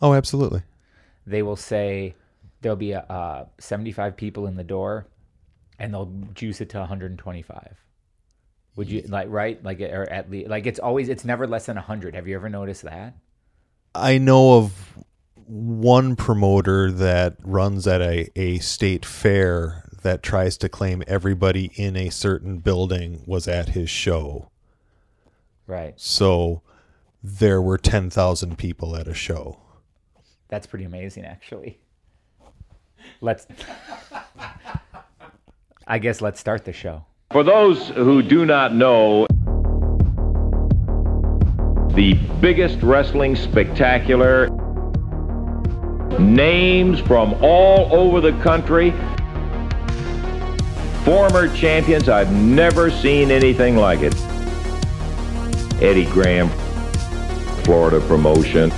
Oh, absolutely. They will say there'll be a, uh, 75 people in the door, and they'll juice it to 125. Would you like right like or at least like it's always it's never less than 100. Have you ever noticed that? I know of one promoter that runs at a, a state fair that tries to claim everybody in a certain building was at his show. Right. So there were 10,000 people at a show. That's pretty amazing, actually. Let's. I guess let's start the show. For those who do not know, the biggest wrestling spectacular, names from all over the country, former champions, I've never seen anything like it. Eddie Graham, Florida promotion,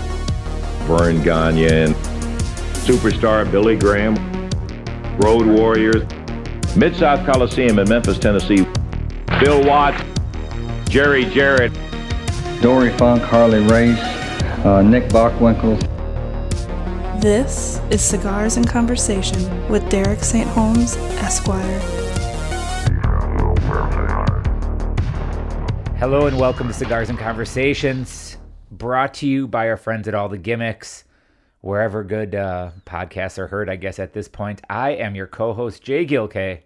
Verne Gagne, and superstar Billy Graham, Road Warriors, Mid South Coliseum in Memphis, Tennessee, Bill Watts, Jerry Jarrett, Dory Funk, Harley Race, uh, Nick Bockwinkel. This is Cigars and Conversation with Derek St. Holmes, Esquire. Hello and welcome to Cigars and Conversations, brought to you by our friends at All the Gimmicks, wherever good uh, podcasts are heard, I guess, at this point. I am your co host, Jay Gilkay,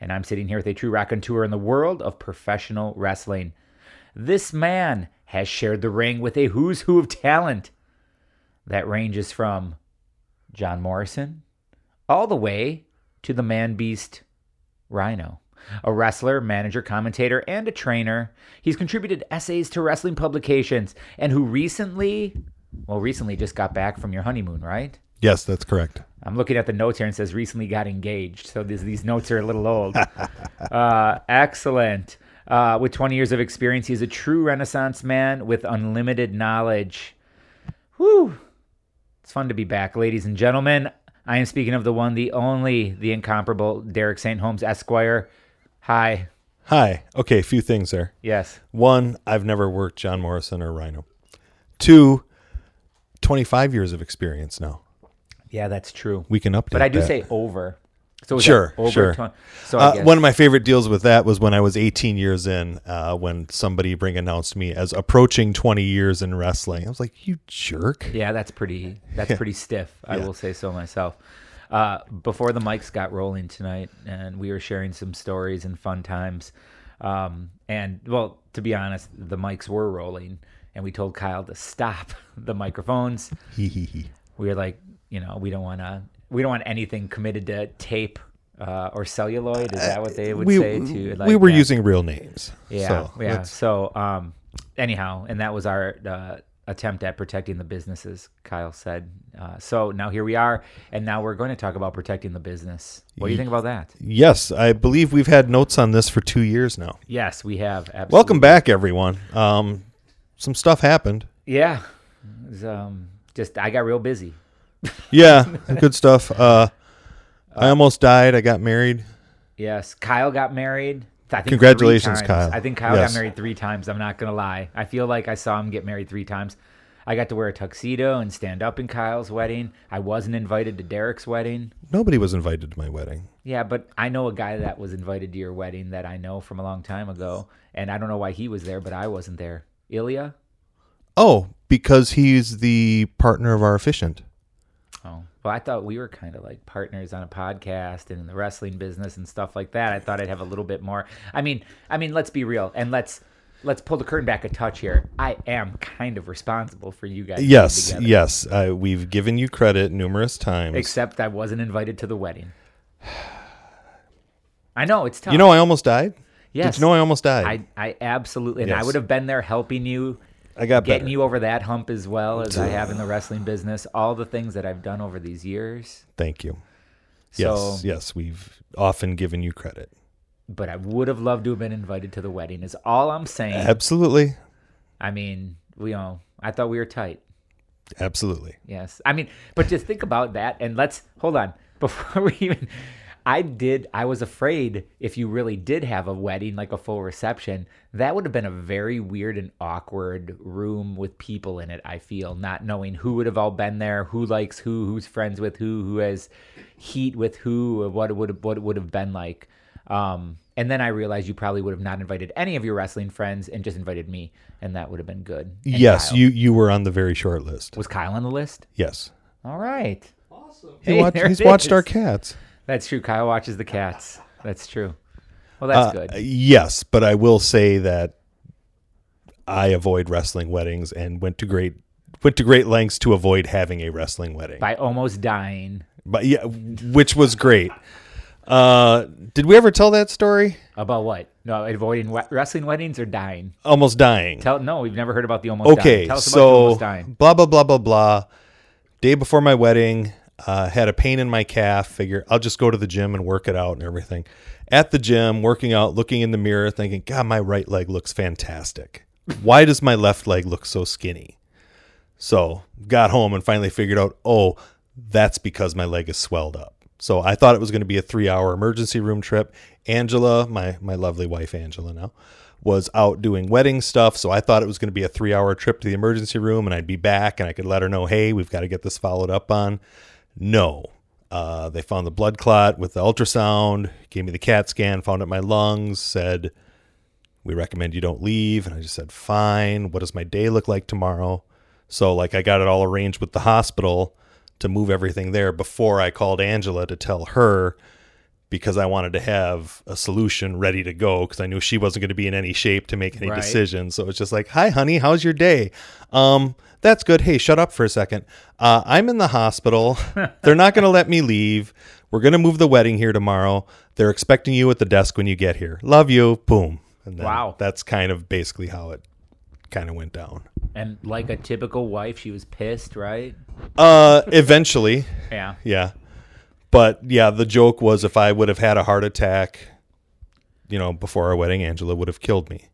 and I'm sitting here with a true raconteur in the world of professional wrestling. This man has shared the ring with a who's who of talent that ranges from John Morrison all the way to the man beast Rhino. A wrestler, manager, commentator, and a trainer. He's contributed essays to wrestling publications and who recently, well, recently just got back from your honeymoon, right? Yes, that's correct. I'm looking at the notes here and it says recently got engaged. So these, these notes are a little old. uh, excellent. Uh, with 20 years of experience, he's a true Renaissance man with unlimited knowledge. Whew. It's fun to be back, ladies and gentlemen. I am speaking of the one, the only, the incomparable Derek St. Holmes Esquire. Hi. Hi. Okay, a few things there. Yes. One, I've never worked John Morrison or Rhino. Two, 25 years of experience now. Yeah, that's true. We can update But I do that. say over. So Sure, sure. 20 so Uh, one of my favorite deals with that was when I was 18 years in, uh, when somebody bring announced me as approaching 20 years in wrestling. I was like, "You jerk!" Yeah, that's pretty. That's pretty stiff. I Yeah. will say so myself. Uh, before the mics got rolling tonight, and we were sharing some stories and fun times. Um, and well, to be honest, the mics were rolling, and we told Kyle to stop the microphones. We were like, you know, we don't want to. We don't want anything committed to tape uh, or celluloid. Is that what they would we, say? To like we were that? using real names. Yeah, so yeah. let's- So, um, anyhow, and that was our uh, attempt at protecting the businesses. Kyle said. Uh, so now here we are, and now we're going to talk about protecting the business. What do you think about that? Yes, I believe we've had notes on this for two years now. Yes, we have. Absolutely. Welcome back, everyone. Um, some stuff happened. Yeah, was, um, just I got real busy. Yeah, good stuff. Uh, I almost died. I got married. Yes, Kyle got married. I think Congratulations. Kyle. I think Kyle Yes. got married three times. I'm not gonna lie. I feel like I saw him get married three times. I got to wear a tuxedo and stand up in Kyle's wedding. I wasn't invited to Derek's wedding. Nobody was invited to my wedding. Yeah, but I know a guy that was invited to your wedding that I know from a long time ago, and I don't know why he was there, but I wasn't there. Ilya? Oh, because he's the partner of our efficient. Oh, well, I thought we were kind of like partners on a podcast and in the wrestling business and stuff like that. I thought I'd have a little bit more. I mean, I mean, let's be real and let's let's pull the curtain back a touch here. I am kind of responsible for you guys. Yes, yes. Uh, we've given you credit numerous times. Except I wasn't invited to the wedding. I know it's tough. you know, I almost died. yes, Did you know I almost died? I, I absolutely, and I would have been there helping you, I, got getting better. you over that hump as well as I have in the wrestling business. All the things that I've done over these years. Thank you. So, yes, yes. We've often given you credit. but I would have loved to have been invited to the wedding. Is all I'm saying. Absolutely, I mean, we all. I thought we were tight. absolutely. Yes. I mean, but just think about that, and let's hold on before we even. I did. I was afraid if you really did have a wedding, like a full reception, that would have been a very weird and awkward room with people in it. I feel not knowing who would have all been there, who likes who, who's friends with who, who has heat with who, what it would what it would have been like. Um, and then I realized you probably would have not invited any of your wrestling friends and just invited me, and that would have been good. And yes, Kyle. you you were on the very short list. was Kyle on the list. Yes. All right. Awesome. He Hey, watched, he's it watched our cats. That's true. Kyle watches the cats. That's true. Well, that's Uh, good. Yes, but I will say that I avoid wrestling weddings and went to great went to great lengths to avoid having a wrestling wedding. By almost dying But yeah, which was great. Uh, did we ever tell that story? about what? No, avoiding we- wrestling weddings or dying. Almost dying. Tell no, we've never heard about the almost. okay, dying. Tell us about the so almost dying. blah blah blah blah blah. Day before my wedding, uh, had a pain in my calf. Figure I'll just go to the gym and work it out and everything. At the gym, working out, looking in the mirror, thinking, God, my right leg looks fantastic. Why does my left leg look so skinny? So got home and finally figured out, oh, that's because my leg is swelled up. So I thought it was going to be a three hour emergency room trip. Angela, my my lovely wife Angela now, was out doing wedding stuff. So I thought it was going to be a three hour trip to the emergency room and I'd be back and I could let her know, hey, we've got to get this followed up on. No. Uh, they found the blood clot with the ultrasound, gave me the CAT scan, found out my lungs, said, we recommend you don't leave. And I just said, fine. What does my day look like tomorrow? So, like, I got it all arranged with the hospital to move everything there before I called Angela to tell her because I wanted to have a solution ready to go because I knew she wasn't going to be in any shape to make any Right. decisions. So it's just like, hi, honey, how's your day? Um, that's good. Hey, shut up for a second. Uh, I'm in the hospital. They're not going to let me leave. We're going to move the wedding here tomorrow. They're expecting you at the desk when you get here. Love you. Boom. Wow. That's kind of basically how it kind of went down. And like a typical wife, she was pissed, right? Uh, eventually, Yeah. yeah. But yeah, the joke was if I would have had a heart attack, you know, before our wedding, Angela would have killed me.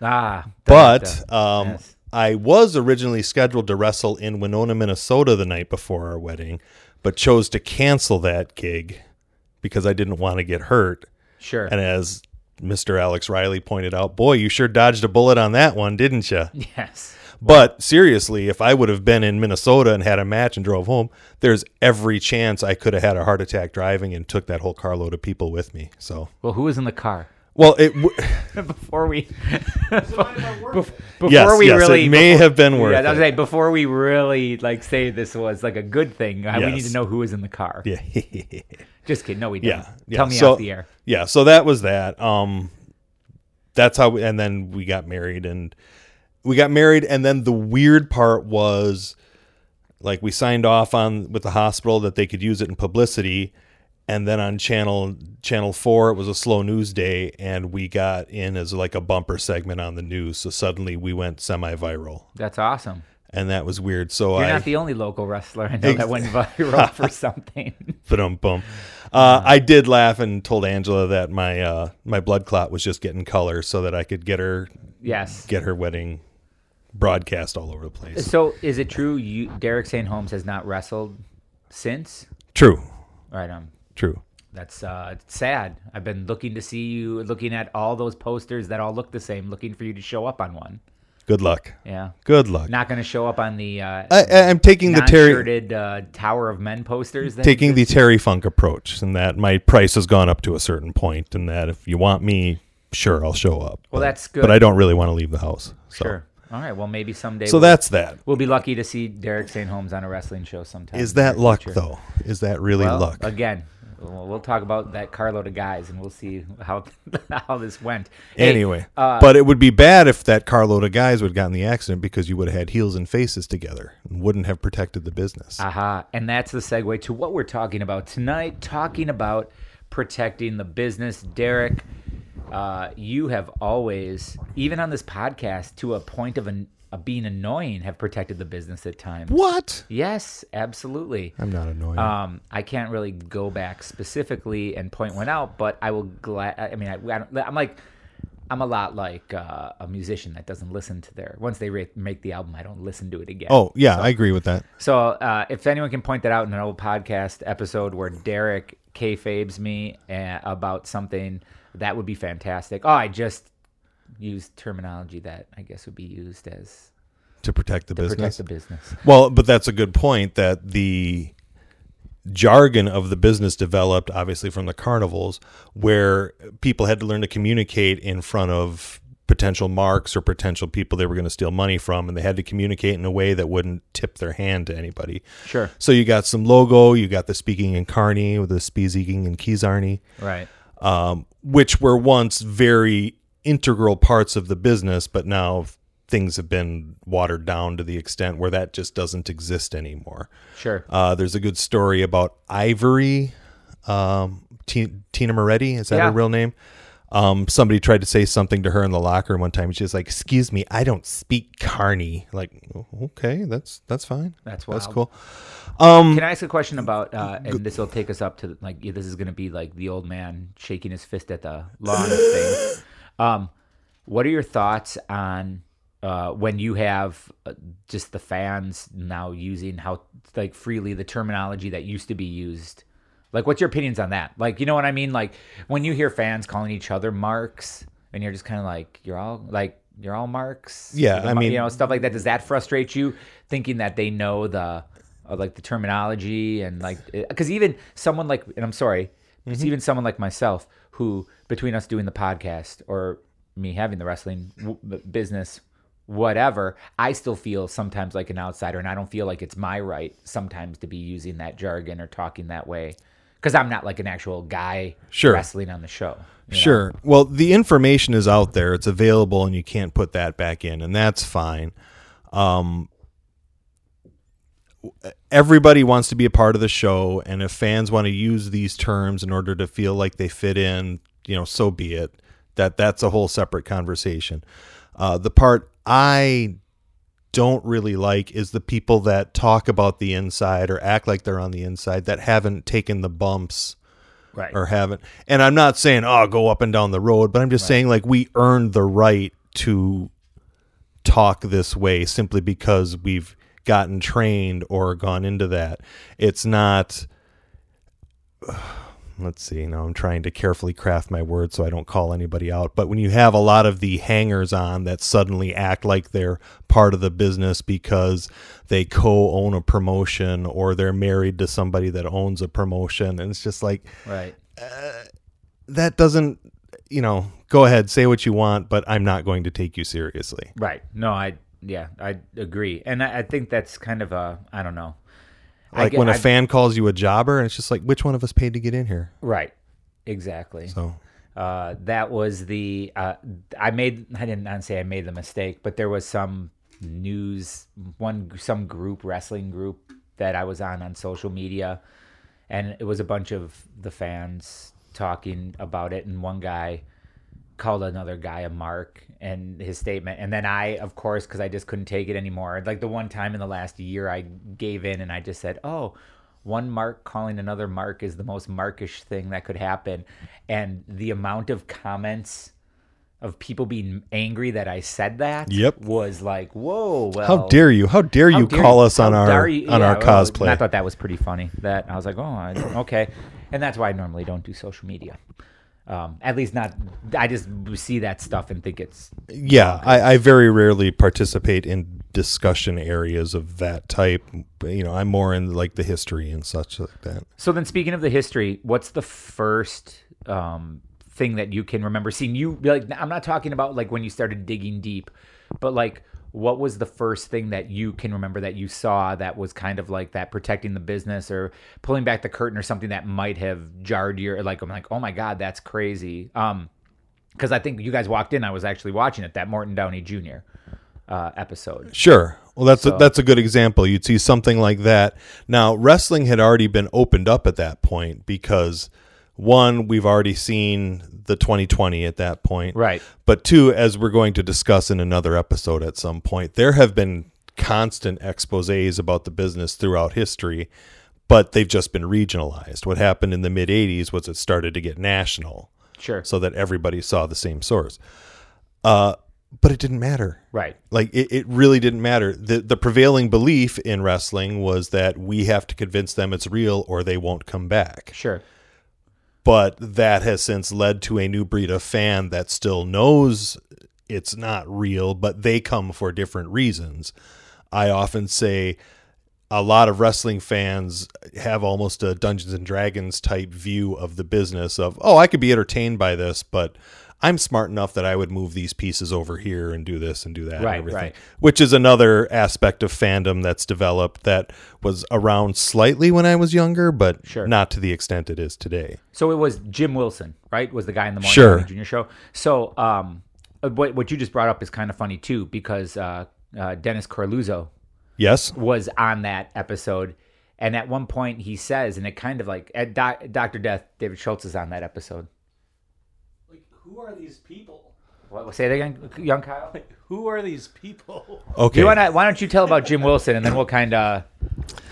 Ah. But um, yes. I was originally scheduled to wrestle in Winona, Minnesota the night before our wedding, but chose to cancel that gig because I didn't want to get hurt. Sure. And as Mr. Alex Riley pointed out, boy, you sure dodged a bullet on that one, didn't you? yes. But seriously, if I would have been in Minnesota and had a match and drove home, there's every chance I could have had a heart attack driving and took that whole carload of people with me. So, Well, who was in the car well, it w- before we? before Yes, we yes, it really may have been worth Yeah, I was it. saying before we really like say this was like a good thing. uh, We need to know who was in the car. yeah, Just kidding. No, we didn't. yeah, yeah. Tell me so, off the air. Yeah, so that was that. Um, that's how, we, and then we got married, and we got married, and then the weird part was, like, we signed off on with the hospital that they could use it in publicity, and then on channel channel four, it was a slow news day, and we got in as like a bumper segment on the news. So suddenly we went semi-viral, That's awesome. and that was weird. So I You're I not the only local wrestler I know Ex- that went viral for something. Ba-dum bum. Uh, I did laugh and told Angela that my uh, my blood clot was just getting color so that I could get her yes. get her wedding broadcast all over the place. So is it true you Derek St. Holmes has not wrestled since? True, Right on. True. That's uh, sad. I've been looking to see you, looking at all those posters that all look the same, looking for you to show up on one. Good luck. Yeah. Good luck. Not going to show up on the uh, I, I'm taking the Terry uh, Tower of Men posters. Taking the? Terry Funk approach, and that my price has gone up to a certain point, and that if you want me, sure, I'll show up. Well, But- that's good. But I don't really want to leave the house. So. Sure. All right. Well, maybe someday. So we'll, that's that. we'll be lucky to see Derek St. Holmes on a wrestling show sometime. Is that luck future. though? Is that really Well, luck? again, we'll, we'll talk about that carload of guys, and we'll see how how this went. Hey, Anyway, uh, but it would be bad if that carload of guys would have gotten the accident because you would have had heels and faces together and wouldn't have protected the business. Aha. And that's the segue to what we're talking about tonight, talking about protecting the business. Derek, uh, you have always, even on this podcast, to a point of, an, being annoying, have protected the business at times. what? Yes, absolutely. I'm not annoying. Um, I can't really go back specifically and point one out, but I will glad. I mean, I, I don't, I'm like, I'm a lot like uh, a musician that doesn't listen to their once they re- make the album, I don't listen to it again. oh yeah, I agree with that. So uh, if anyone can point that out in an old podcast episode where Derek kayfabes me uh, about something, that would be fantastic. Oh, I just used terminology that I guess would be used as to protect the to business. protect the business. Well, but that's a good point that the jargon of the business developed obviously from the carnivals where people had to learn to communicate in front of potential marks or potential people they were going to steal money from and they had to communicate in a way that wouldn't tip their hand to anybody. Sure. So you got some logo, you got the speaking in Carney with the speaking in Keysarney, Right. um, which were once very integral parts of the business, but now things have been watered down to the extent where that just doesn't exist anymore. Sure. Uh, there's a good story about Ivory, um, T- Tina Moretti. Is that Yeah. her real name? Um, somebody tried to say something to her in the locker room one time. She's like, "Excuse me, I don't speak Carney." Like, okay, that's that's fine. That's that's cool. Um, Can I ask a question about, uh, and this will take us up to like, this is going to be like the old man shaking his fist at the lawn thing. Um, what are your thoughts on uh, when you have uh, just the fans now using how like freely the terminology that used to be used? Like, what's your opinions on that? Like, you know what I mean? Like, when you hear fans calling each other marks, and you're just kind of like, you're all like, you're all marks. Yeah, The I mean- you know, stuff like that. Does that frustrate you? Thinking that they know the uh, like the terminology and like because even someone like and I'm sorry, it's Mm-hmm. even someone like myself who between us doing the podcast or me having the wrestling w- business whatever i still feel sometimes like an outsider and i don't feel like it's my right sometimes to be using that jargon or talking that way because i'm not like an actual guy Sure. wrestling on the show you know? Sure. Well, the information is out there. It's available, and you can't put that back in, and that's fine. Um, everybody wants to be a part of the show, and if fans want to use these terms in order to feel like they fit in, you know, so be it. That that's a whole separate conversation. Uh, the part I don't really like is the people that talk about the inside or act like they're on the inside that haven't taken the bumps right or haven't. And I'm not saying, oh, go up and down the road, but I'm just saying, like, we earned the right to talk this way simply because we've gotten trained or gone into that. It's not. Let's see. Now I'm trying to carefully craft my words so I don't call anybody out. But when you have a lot of the hangers on that suddenly act like they're part of the business because they co own a promotion or they're married to somebody that owns a promotion, and it's just like, right uh, that doesn't you know go ahead say what you want but i'm not going to take you seriously Right. No, I yeah, I agree, and I, I think that's kind of a I don't know. Like get- when a I- fan calls you a jobber and it's just like which one of us paid to get in here Right. Exactly. so Uh, that was the uh, I made. I didn't not say I made the mistake, but there was some news one some group wrestling group that I was on on social media, and it was a bunch of the fans talking about it, and one guy called another guy a mark and his statement. And then i of course because i just couldn't take it anymore. Like the one time in the last year i gave in and i just said oh one mark calling another mark is the most markish thing that could happen. And the amount of comments of people being angry that i said that Yep. was like whoa well how dare you. How dare how you dare call you- us on how our you- on yeah, our cosplay I thought that was pretty funny. That I was like, oh, okay, and that's why I normally don't do social media. Um, at least not. I just see that stuff and think it's yeah I, I very rarely participate in discussion areas of that type you know i'm more in like the history and such like that So then, speaking of the history, what's the first um, thing that you can remember seeing? You like, I'm not talking about like when you started digging deep, but like, what was the first thing that you can remember that you saw that was kind of like that protecting the business or pulling back the curtain or something that might have jarred your like? I'm like, oh my god, that's crazy. Um, because I think you guys walked in, I was actually watching it that Morton Downey Jr. Uh, episode. Sure. Well, that's So- a, that's a good example. You'd see something like that. Now, wrestling had already been opened up at that point because one, we've already seen the 2020 at that point, Right. But two, as we're going to discuss in another episode at some point, there have been constant exposés about the business throughout history, but they've just been regionalized. What happened in the mid 80s was it started to get national Sure. so that everybody saw the same source. Uh, but it didn't matter. right. Like it, it really didn't matter. The the prevailing belief in wrestling was that we have to convince them it's real or they won't come back. Sure. But that has since led to a new breed of fan that still knows it's not real, but they come for different reasons. I often say a lot of wrestling fans have almost a Dungeons and Dragons type view of the business of, oh, I could be entertained by this, but I'm smart enough that I would move these pieces over here and do this and do that. and Right, everything. right. Which is another aspect of fandom that's developed that was around slightly when I was younger, but Sure. not to the extent it is today. So it was Jim Wilson, right? Was the guy in the Morning Sure. Jr. show. So um, uh, what what you just brought up is kind of funny too because uh, uh, Dennis Coralluzzo Yes. was on that episode, and at one point he says, and it kind of like at Doc, Doctor Death, David Schultz is on that episode. Like, who are these people? What, say that again, young Kyle. Who are these people? Okay. You wanna, why don't you tell about Jim Wilson, and then we'll kind of,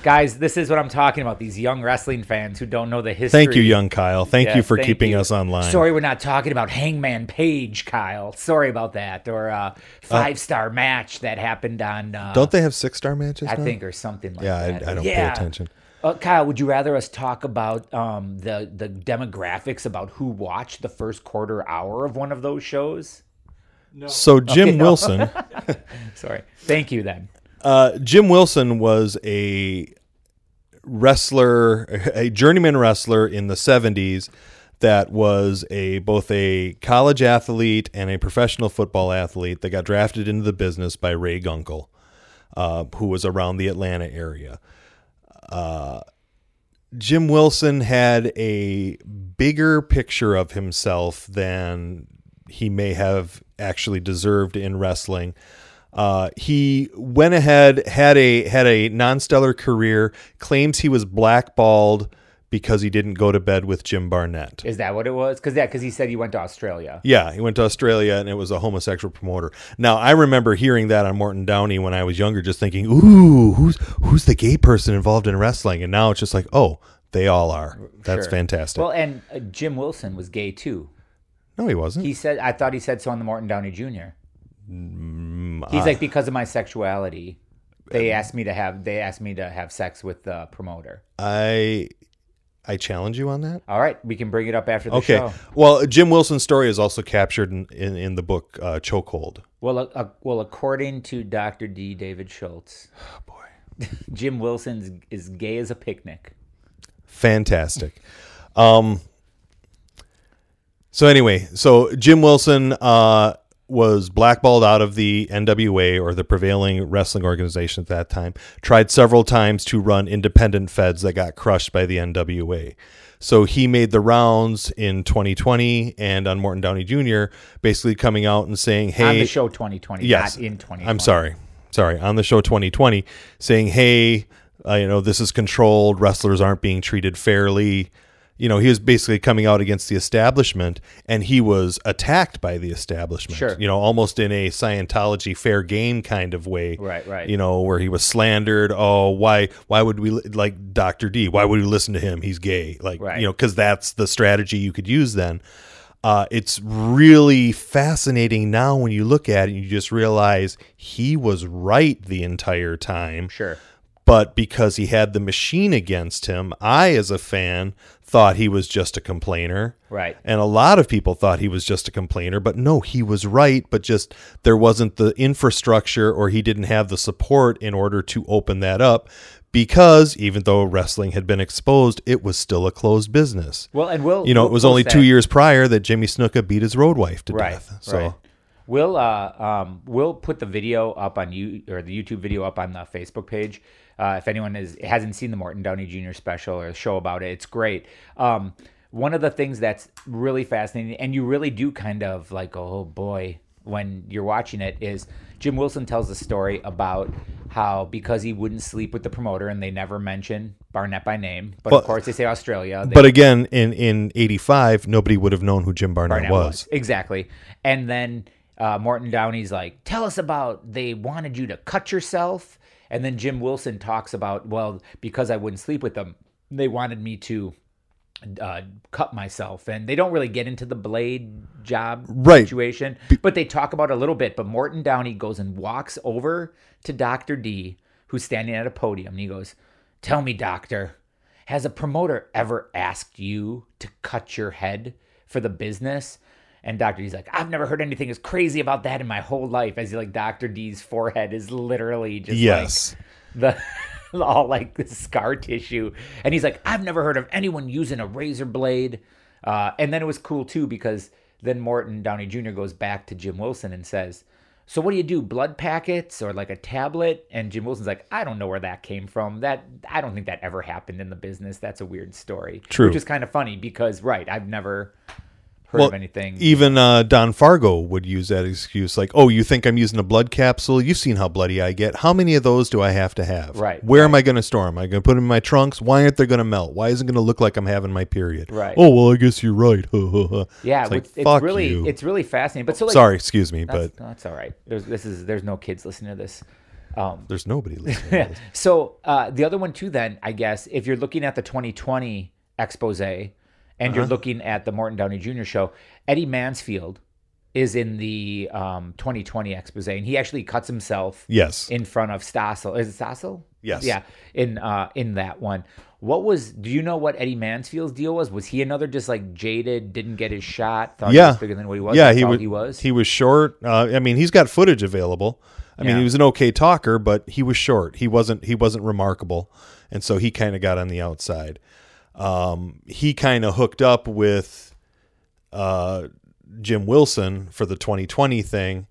guys, this is what I'm talking about. These young wrestling fans who don't know the history. Thank you, young Kyle. Thank Yes, you for thank keeping you. us online. Sorry, we're not talking about Hangman Page, Kyle. Sorry about that, or uh, five star match that happened on. Uh, Don't they have six star matches? I now? think or something like that. Yeah, I. I don't Yeah. pay attention. Uh, Kyle, would you rather us talk about um, the the demographics about who watched the first quarter hour of one of those shows? So Jim Wilson, Sorry. Thank you. Then uh, Jim Wilson was a wrestler, a journeyman wrestler in the '70s. That was a both a college athlete and a professional football athlete that got drafted into the business by Ray Gunkel, uh, who was around the Atlanta area. Jim Wilson had a bigger picture of himself than he may have actually deserved in wrestling. Uh, he went ahead had a had a non-stellar career. Claims he was blackballed because he didn't go to bed with Jim Barnett. is that what it was? Because yeah, because he said he went to Australia. Yeah, he went to Australia and it was a homosexual promoter. Now I remember hearing that on Morton Downey when I was younger, just thinking, "Ooh, who's who's the gay person involved in wrestling?" And now it's just like, "Oh, they all are." That's Sure. fantastic. Well, and uh, Jim Wilson was gay too. no, he wasn't. He said, I thought he said so on the Morton Downey Jr. Mm, He's like because of my sexuality, they asked me to have they asked me to have sex with the promoter. I I challenge you on that. All right, we can bring it up after the Okay. show. Well, Jim Wilson's story is also captured in, in, in the book uh, Chokehold. Well, uh, well, according to Dr. D. David Schultz, Oh boy. Jim Wilson is gay as a picnic. Fantastic. Um, so anyway, so Jim Wilson uh, was blackballed out of the NWA or the prevailing wrestling organization at that time. Tried several times to run independent feds that got crushed by the NWA. So he made the rounds in 2020 and on Morton Downey Jr. basically coming out and saying, "Hey, on the show 2020, yes, not in 2020. I'm sorry, sorry, on the show 2020, saying, "Hey, uh, you know, this is controlled. Wrestlers aren't being treated fairly." You know, he was basically coming out against the establishment, and he was attacked by the establishment. Sure. You know, almost in a Scientology fair game kind of way. Right, right. You know, where he was slandered. Oh, why? Why would we like Doctor D? Why would we listen to him? He's gay. Like, Right. you know, because that's the strategy you could use then. Uh, it's really fascinating now when you look at it and you just realize he was right the entire time. Sure. But because he had the machine against him, I, as a fan, thought he was just a complainer. Right. And a lot of people thought he was just a complainer, but no, he was right. But just there wasn't the infrastructure or he didn't have the support in order to open that up because even though wrestling had been exposed, it was still a closed business. Well, and we'll You know, we'll it was only two years prior that Jimmy Snuka beat his road wife to right, death. So right. We'll uh um we'll put the video up on you or the YouTube video up on the Facebook page. Uh, if anyone is hasn't seen the Morton Downey Jr. special or show about it, it's great. Um, one of the things that's really fascinating, and you really do kind of like, oh boy, when you're watching it, is Jim Wilson tells a story about how because he wouldn't sleep with the promoter, and they never mention Barnett by name, but Well- of course they say Australia. They but again, in in '85, nobody would have known who Jim Barnett, Barnett was. Exactly. And then uh, Morton Downey's like, tell us about they wanted you to cut yourself. And then Jim Wilson talks about, well, because I wouldn't sleep with them, they wanted me to uh, cut myself. And they don't really get into the blade job Right. situation, but they talk about it a little bit. But Morton Downey goes and walks over to Dr. D, who's standing at a podium. And he goes, Tell me, doctor, has a promoter ever asked you to cut your head for the business? And Dr. D's like, I've never heard anything as crazy about that in my whole life. As he like Dr. D's forehead is literally just Yes. like the all like the scar tissue. And he's like, I've never heard of anyone using a razor blade. Uh, and then it was cool too because then Morton Downey Jr. goes back to Jim Wilson and says, So what do you do? Blood packets or like a tablet? And Jim Wilson's like, I don't know where that came from. That I don't think that ever happened in the business. That's a weird story. True. Which is kind of funny because right, I've never heard Well, of anything. Even uh, Don Fargo would use that excuse, like, "Oh, you think I'm using a blood capsule? You've seen how bloody I get. How many of those do I have to have? Right, Where am I going to store them? Am I going to put them in my trunks? Why aren't they going to melt? Why isn't it going to look like I'm having my period? Right. Oh, well, I guess you're right. yeah, it's, like, it's, fuck really you. it's really fascinating. But so like Sorry, excuse me, that's, but that's all right. There's this is there's no kids listening to this. Um, there's nobody listening. to this. So uh, the other one too, then I guess if you're looking at the 2020 expose and Uh-huh. you're looking at the Morton Downey Jr. show, Eddie Mansfield is in the um, 2020 expose, and he actually cuts himself Yes. in front of Stossel. Is it Stossel? Yes. Yeah, in uh, in that one. What was? Do you know what Eddie Mansfield's deal was? Was he another just like jaded, didn't get his shot, thought he yeah, was bigger than what he was? Yeah, he was. He was. He was short. Uh, I mean, he's got footage available. I mean, he was an okay talker, but he was short. He wasn't. He wasn't remarkable, and so he kind of got on the outside. Um, he kind of hooked up with uh, Jim Wilson for the 2020 thing.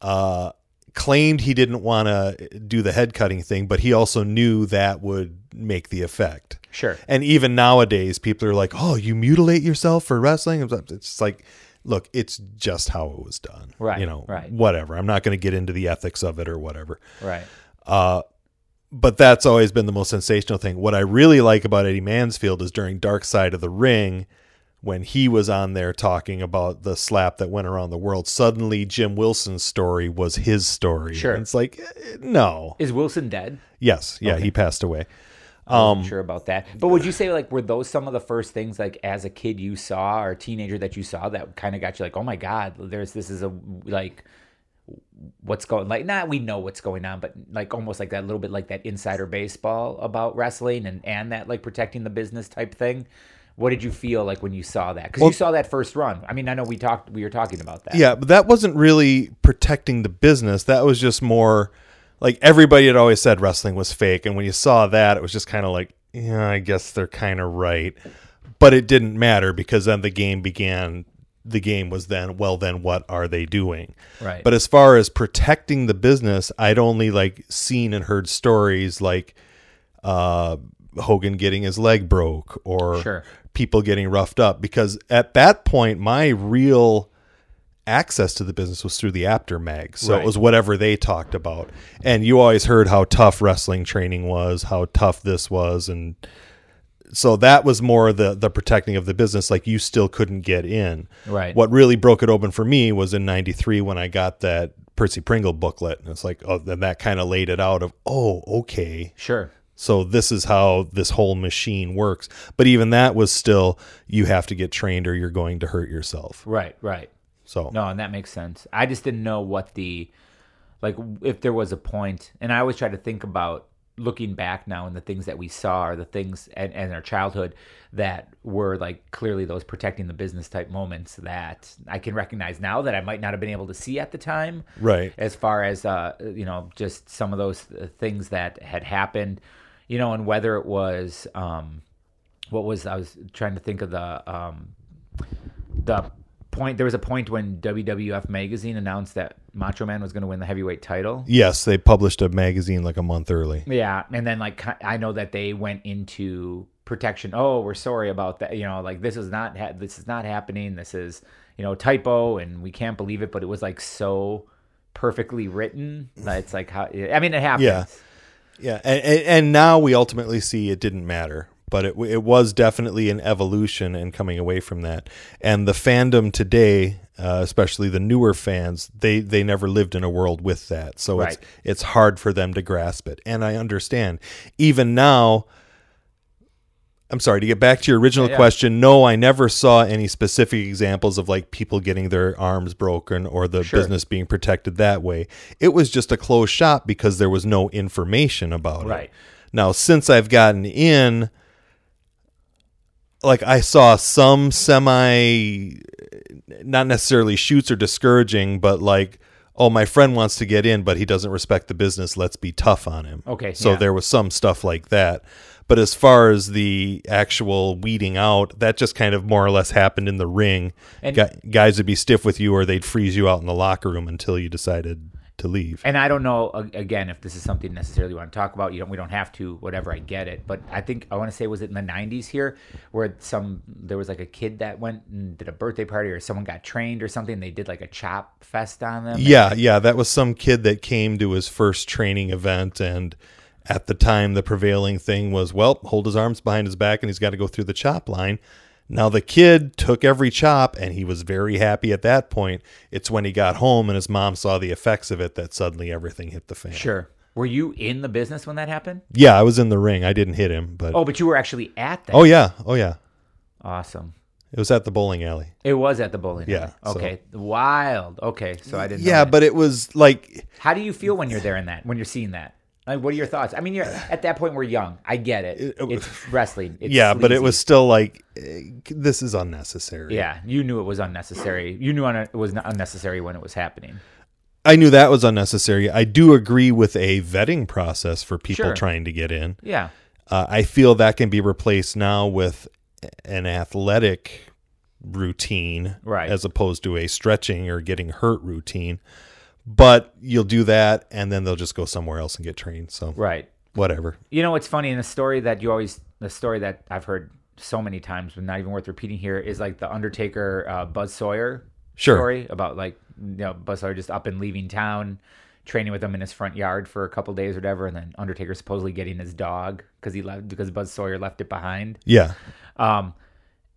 Uh, claimed he didn't want to do the head cutting thing, but he also knew that would make the effect. Sure. And even nowadays, people are like, "Oh, you mutilate yourself for wrestling." It's like, look, it's just how it was done. Right, You know. right. Whatever. I'm not going to get into the ethics of it or whatever. right. But that's always been the most sensational thing. What I really like about Eddie Mansfield is during Dark Side of the Ring, when he was on there talking about the slap that went around the world. Suddenly, Jim Wilson's story was his story. Sure. And it's like, eh, no. Is Wilson dead? Yes. Yeah. He passed away. I wasn't sure about that. But would you say like were those some of the first things like as a kid you saw or a teenager that you saw that kind of got you like, oh my god, there's this is a like what's going like not we know what's going on, but like almost like that little bit like that insider baseball about wrestling and and that like protecting the business type thing. What did you feel like when you saw that? Because you saw that first run. I mean, I know we talked, we were talking about that. Yeah, but that wasn't really protecting the business. That was just more like everybody had always said wrestling was fake, and when you saw that, it was just kind of like, yeah, I guess they're kind of right. But it didn't matter because then the game began. The game was then, well, then what are they doing? Right. But as far as protecting the business, I'd only like seen and heard stories like uh, Hogan getting his leg broke or Sure. people getting roughed up because at that point my real access to the business was through the Apter mag so Right. it was whatever they talked about and you always heard how tough wrestling training was how tough this was and so that was more the the protecting of the business like you still couldn't get in Right. what really broke it open for me was in 93 when i got that percy pringle booklet and it's like oh then that kind of laid it out of oh okay Sure. so this is how this whole machine works. But even that was still you have to get trained or you're going to hurt yourself. Right. Right. So No, and that makes sense. I just didn't know what the like if there was a point, and I always try to think about looking back now and the things that we saw or the things and, in our childhood that were like clearly those protecting the business type moments that I can recognize now that I might not have been able to see at the time. Right. As far as uh, you know, just some of those uh, things that had happened, you know, and whether it was um, what was I was trying to think of the um, the point there was a point when WWF magazine announced that Macho Man was going to win the heavyweight title. yes, they published a magazine like a month early. Yeah, and then like I know that they went into protection. Oh, we're sorry about that. You know, like this is not ha- this is not happening. This is you know typo, and we can't believe it. But it was like so perfectly written that it's like how I mean it happens. Yeah. Yeah, and, and and now we ultimately see it didn't matter, but it it was definitely an evolution and coming away from that. And the fandom today, uh, especially the newer fans, they they never lived in a world with that, so Right. it's it's hard for them to grasp it. And I understand. Even now, I'm sorry to get back to your original yeah. question. No, I never saw any specific examples of like people getting their arms broken or the Sure. business being protected that way. It was just a closed shop because there was no information about Right. it. Right. Now, since I've gotten in, like I saw some semi, not necessarily shoots or discouraging, but like, oh, my friend wants to get in, but he doesn't respect the business. Let's be tough on him. Okay, So yeah. there was some stuff like that. But as far as the actual weeding out, that just kind of more or less happened in the ring. And- Gu- guys would be stiff with you, or they'd freeze you out in the locker room until you decided to leave. And I don't know again if this is something necessarily you want to talk about. You don't. We don't have to. Whatever. I get it. But I think I want to say was it in the '90s here where some there was like a kid that went and did a birthday party or someone got trained or something. They did like a chop fest on them. Yeah, yeah, that was some kid that came to his first training event and at the time the prevailing thing was, well, hold his arms behind his back and he's got to go through the chop line. Now the kid took every chop and he was very happy at that point. It's when he got home and his mom saw the effects of it that suddenly everything hit the fan. Sure. Were you in the business when that happened? Yeah, I was in the ring. I didn't hit him, but Oh, but you were actually at that. Oh yeah. Oh yeah. awesome. It was at the bowling alley. It was at the bowling. Yeah, alley. so- Okay. Wild. Okay. So I didn't. Yeah, but it was like how do you feel when you're there in that? When you're seeing that? Like, what are your thoughts? I mean, you're at that point. We're young. I get it. It's wrestling. It's yeah, but it was still like eh, this is unnecessary. Yeah, you knew it was unnecessary. You knew it was not unnecessary when it was happening. I knew that was unnecessary. I do agree with a vetting process for people Sure. trying to get in. Yeah. Uh, I feel that can be replaced now with an athletic routine, Right. as opposed to a stretching or getting hurt routine. But you'll do that, and then they'll just go somewhere else and get trained. So Right. whatever. You know what's funny in the story that you always the story that I've heard so many times, but not even worth repeating here, is like the Undertaker uh, Buzz Sawyer Sure. story about like you know Buzz Sawyer just up and leaving town, training with him in his front yard for a couple days or whatever, and then Undertaker supposedly getting his dog because he left because Buzz Sawyer left it behind. Yeah, Um,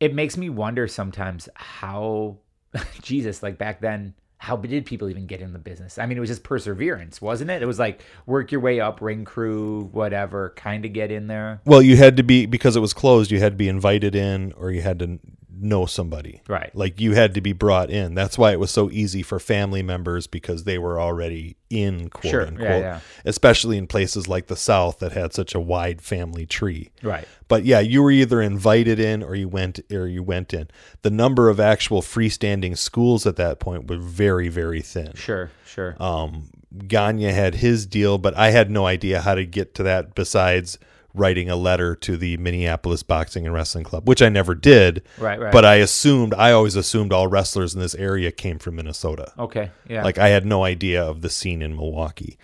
it makes me wonder sometimes how Jesus, like back then, how did people even get in the business? I mean, it was just perseverance, wasn't it? It was like work your way up, ring crew, whatever, kind of get in there. Well, you had to be because it was closed. You had to be invited in, or you had to know somebody. Right. Like you had to be brought in. That's why it was so easy for family members because they were already in quote Sure. Yeah, unquote. yeah. Especially in places like the South that had such a wide family tree. Right. But yeah, you were either invited in or you went or you went in. The number of actual freestanding schools at that point were very, very thin. Sure. Sure. Um, Gagne had his deal, but I had no idea how to get to that besides writing a letter to the Minneapolis Boxing and Wrestling Club, which I never did. Right, right. But I assumed, I always assumed all wrestlers in this area came from Minnesota. okay. Yeah. Like I had no idea of the scene in Milwaukee.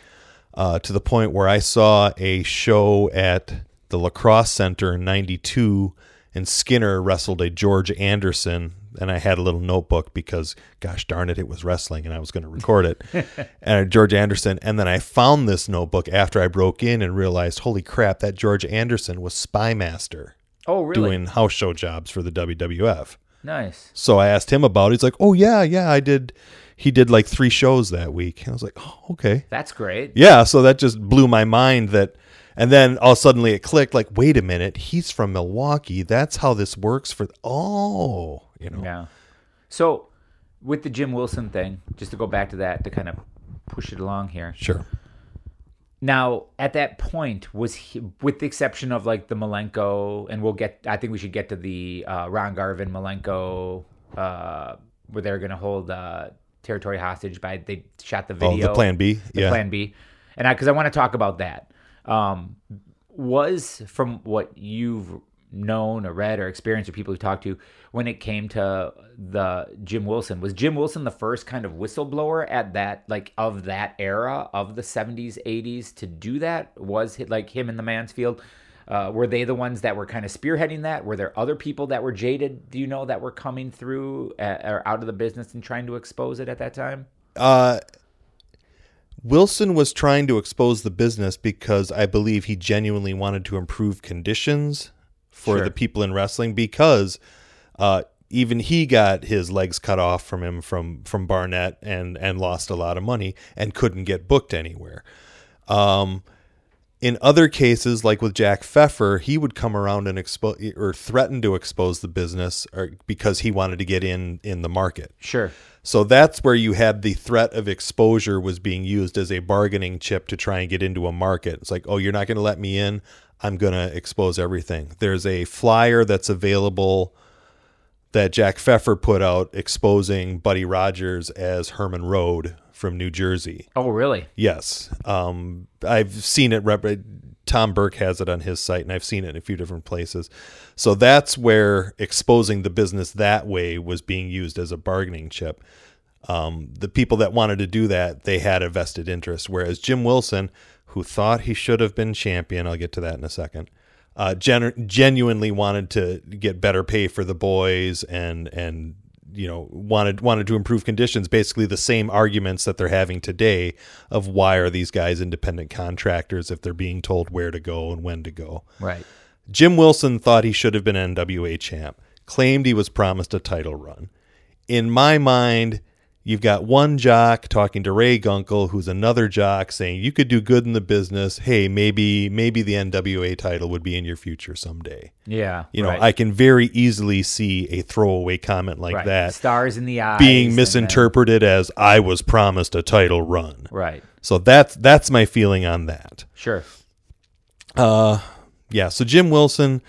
Uh, to the point where I saw a show at the La Crosse Center in '92, and Skinner wrestled a George Anderson, and I had a little notebook because, gosh darn it, it was wrestling, and I was going to record it. and George Anderson, and then I found this notebook after I broke in and realized, holy crap, that George Anderson was Spy Master oh, really? doing house show jobs for the WWF. nice. So I asked him about it. He's like, "Oh yeah, yeah, I did." He did like three shows that week. And I was like, "Oh, okay." That's great. Yeah, so that just blew my mind that and then all suddenly it clicked like, "Wait a minute, he's from Milwaukee. That's how this works for Oh, you know. Yeah. So, with the Jim Wilson thing, just to go back to that to kind of push it along here. Sure. Now, at that point, was he, with the exception of like the Malenko, and we'll get, I think we should get to the uh, Ron Garvin Malenko, uh, where they're going to hold uh, territory hostage by, they shot the Oh, video. the plan B. the yeah. plan B. And I, because I want to talk about that. Um, was from what you've known or read or experienced or people who talked to when it came to the Jim Wilson. Was Jim Wilson the first kind of whistleblower at that like of that era of the 70s 80s to do that? Was it like him in the Mansfield uh, were they the ones that were kind of spearheading that? Were there other people that were jaded do you know that were coming through or out of the business and trying to expose it at that time? Uh Wilson was trying to expose the business because I believe he genuinely wanted to improve conditions for Sure. the people in wrestling because uh, even he got his legs cut off from him from from Barnett and and lost a lot of money and couldn't get booked anywhere. Um, in other cases, like with Jack Pfeffer, he would come around and expose or threaten to expose the business or because he wanted to get in in the market. sure So that's where you had the threat of exposure was being used as a bargaining chip to try and get into a market. It's like, oh, you're not going to let me in. I'm going to expose everything. There's a flyer that's available that Jack Pfeffer put out exposing Buddy Rogers as Herman Rohde from New Jersey. Oh, really? Yes. Um, I've seen it. Rep- Tom Burke has it on his site, and I've seen it in a few different places. So that's where exposing the business that way was being used as a bargaining chip. Um, the people that wanted to do that, they had a vested interest. Whereas Jim Wilson, who thought he should have been champion, I'll get to that in a second, uh, gen- genuinely wanted to get better pay for the boys and and you know wanted wanted to improve conditions basically the same arguments that they're having today of why are these guys independent contractors if they're being told where to go and when to go Right. Jim Wilson thought he should have been NWA champ, claimed he was promised a title run. In my mind, you've got one jock talking to Ray Gunkel, who's another jock saying you could do good in the business. Hey, maybe maybe the NWA title would be in your future someday. Yeah. You know, right. I can very easily see a throwaway comment like right. that Stars in the eyes. being and then- misinterpreted as I was promised a title run. Right. So that's that's my feeling on that. Sure. Uh, yeah so jim wilson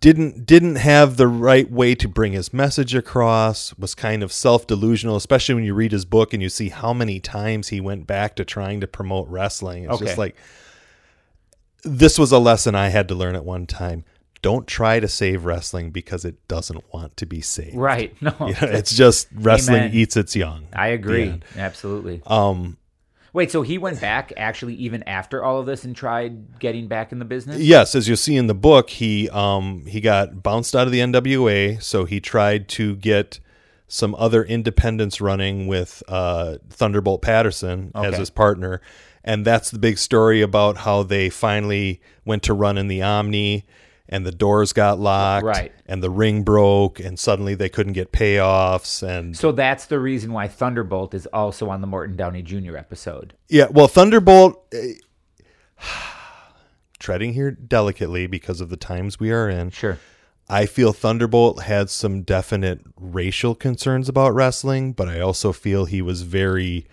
didn't didn't have the right way to bring his message across was kind of self-delusional especially when you read his book and you see how many times he went back to trying to promote wrestling it's Okay. just like this was a lesson i had to learn at one time don't try to save wrestling because it doesn't want to be saved Right. No. You know, it's just wrestling Amen. eats its young I agree. Absolutely. um Wait, so he went back actually even after all of this and tried getting back in the business? Yes, as you'll see in the book, he um he got bounced out of the NWA, so he tried to get some other independents running with uh, Thunderbolt Patterson as his partner, and that's the big story about how they finally went to run in the Omni, and the doors got locked, Right. and the ring broke, and suddenly they couldn't get payoffs, and So that's the reason why Thunderbolt is also on the Morton Downey Jr. episode. Yeah, well, Thunderbolt, eh, treading here delicately because of the times we are in. Sure. I feel Thunderbolt had some definite racial concerns about wrestling, but I also feel he was very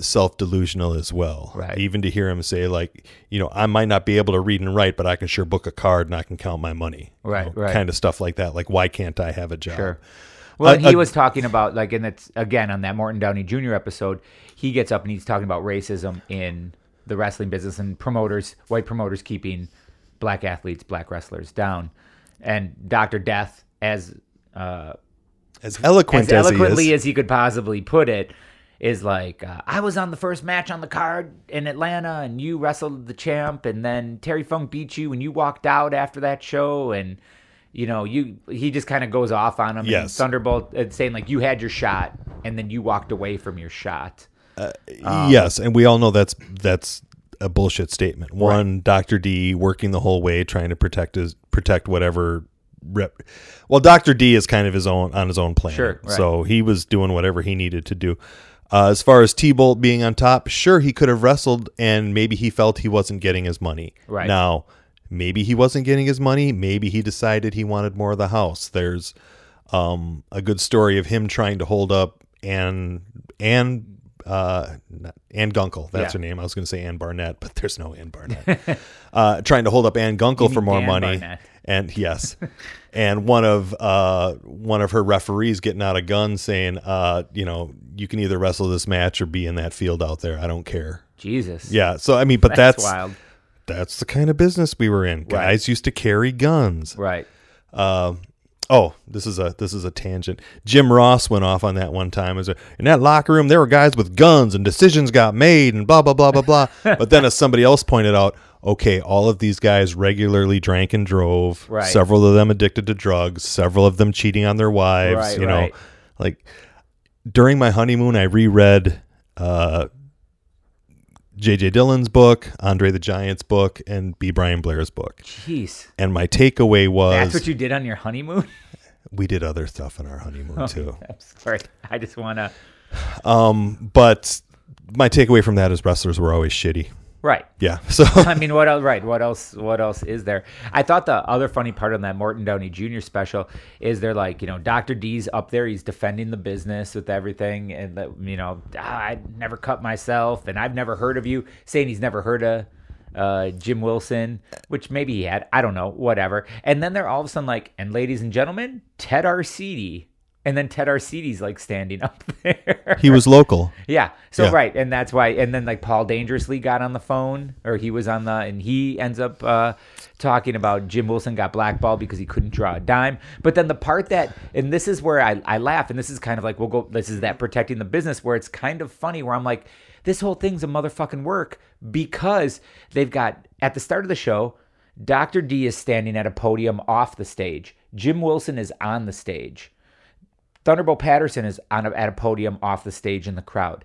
self delusional as well. Right. Even to hear him say, like, you know, I might not be able to read and write, but I can sure book a card and I can count my money. You Right, know, right. Kind of stuff like that. Like, why can't I have a job? Sure. Well, Uh, he uh, was talking about like, and it's again on that Morton Downey Jr. episode. He gets up and he's talking about racism in the wrestling business and promoters, white promoters keeping black athletes, black wrestlers down, and Doctor Death, as uh, As eloquent as as, eloquently he as he could possibly put it, is like, uh, I was on the first match on the card in Atlanta, and you wrestled the champ, and then Terry Funk beat you, and you walked out after that show, and you know, you he just kind of goes off on him. And Yes. Thunderbolt uh, saying like, you had your shot, and then you walked away from your shot. Um, yes, and we all know that's that's a bullshit statement. One, Doctor D working the whole way trying to protect his protect whatever rep. Well, Doctor D is kind of his own on his own planet, Sure, right. so he was doing whatever he needed to do. Uh, as far as T Bolt being on top, sure he could have wrestled, and maybe he felt he wasn't getting his money. Right. now, maybe he wasn't getting his money. Maybe he decided he wanted more of the house. There's um, a good story of him trying to hold up Ann Ann uh, Ann Gunkel. That's Yeah. her name. I was going to say Ann Barnett, but there's no Ann Barnett. uh, trying to hold up Ann Gunkel for more money, Barnett. And yes, and one of uh, one of her referees getting out a gun saying, uh, you know, you can either wrestle this match or be in that field out there. I don't care. Jesus. Yeah. So I mean, but That's, that's wild. that's the kind of business we were in. Guys used to carry guns. Right. Oh, this is a this is a tangent. Jim Ross went off on that one time. As a, in that locker room, there were guys with guns, and decisions got made, and blah blah blah blah blah. but then, as somebody else pointed out, okay, all of these guys regularly drank and drove. Right. Several of them addicted to drugs. Several of them cheating on their wives. Right, you know, like during my honeymoon, I reread uh, J.J. Dillon's book, Andre the Giant's book, and B. Brian Blair's book. Jeez. And my takeaway was That's what you did on your honeymoon. we did other stuff on our honeymoon too. I'm sorry. I just want to. Um, but my takeaway from that is wrestlers were always shitty. Right. Yeah. So I mean, what else? Right. What else? What else is there? I thought the other funny part on that Morton Downey Jr. special is they're like, you know, Doctor D's up there. He's defending the business with everything, and that, you know, "Ah, I never cut myself, and I've never heard of you saying he's never heard of uh, Jim Wilson, which maybe he had. I don't know, whatever. And then they're all of a sudden like, and ladies and gentlemen, Ted Arcidi. And then Ted Arcidi's like standing up there. He was local. Yeah. So Yeah. right, and that's why. And then like Paul Dangerously got on the phone, or he was on the, and he ends up uh, talking about Jim Wilson got blackballed because he couldn't draw a dime. But then the part that, and this is where I, I laugh, and this is kind of like we'll go. This is that protecting the business where it's kind of funny where I'm like, this whole thing's a motherfucking work because they've got at the start of the show. Dr. D is standing at a podium off the stage. Jim Wilson is on the stage. Thunderbolt Patterson is on a, at a podium off the stage in the crowd.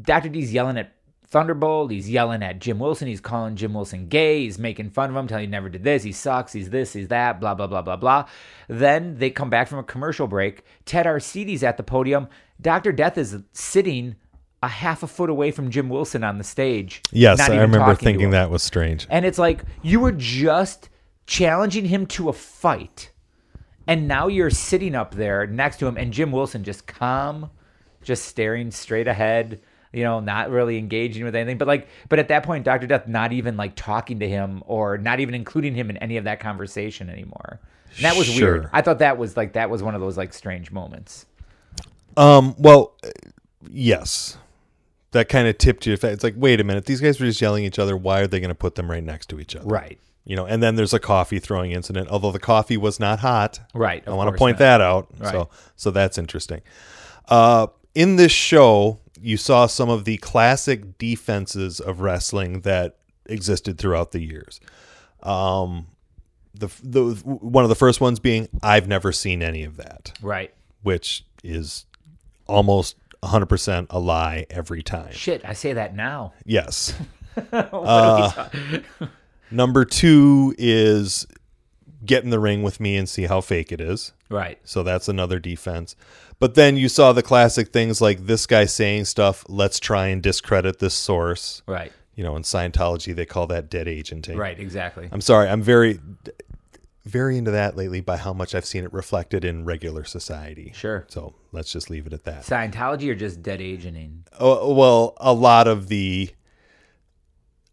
Dr. D's yelling at Thunderbolt. He's yelling at Jim Wilson. He's calling Jim Wilson gay. He's making fun of him, telling he never did this. He sucks. He's this. He's that. Blah blah blah blah blah. Then they come back from a commercial break. Ted Arcidi's at the podium. Dr. Death is sitting a half a foot away from Jim Wilson on the stage. Yes, not I remember thinking that was strange. And it's like you were just challenging him to a fight. And now you're sitting up there next to him and Jim Wilson just calm, just staring straight ahead, you know, not really engaging with anything. But like but at that point Dr. Death not even like talking to him or not even including him in any of that conversation anymore. And that was weird. I thought that was like that was one of those like strange moments. Um, well, uh, yes. That kind of tipped you. It's like, wait a minute, these guys were just yelling at each other. Why are they going to put them right next to each other? Right. You know, and then there's a coffee throwing incident. Although the coffee was not hot. Right, I want to point not. that out. Right. So, so that's interesting. Uh, in this show, you saw some of the classic defenses of wrestling that existed throughout the years. Um, the the one of the first ones being, I've never seen any of that Right. which is almost 100% a lie every time. Shit, I say that now. Yes. What are we talking- Number two is get in the ring with me and see how fake it is. right. So that's another defense. But then you saw the classic things like this guy saying stuff, let's try and discredit this source. Right. You know, in Scientology, they call that dead agenting. Right, exactly. I'm sorry. I'm very, very into that lately by how much I've seen it reflected in regular society. Sure. So let's just leave it at that. Scientology or just dead agenting? Oh, well, a lot of the.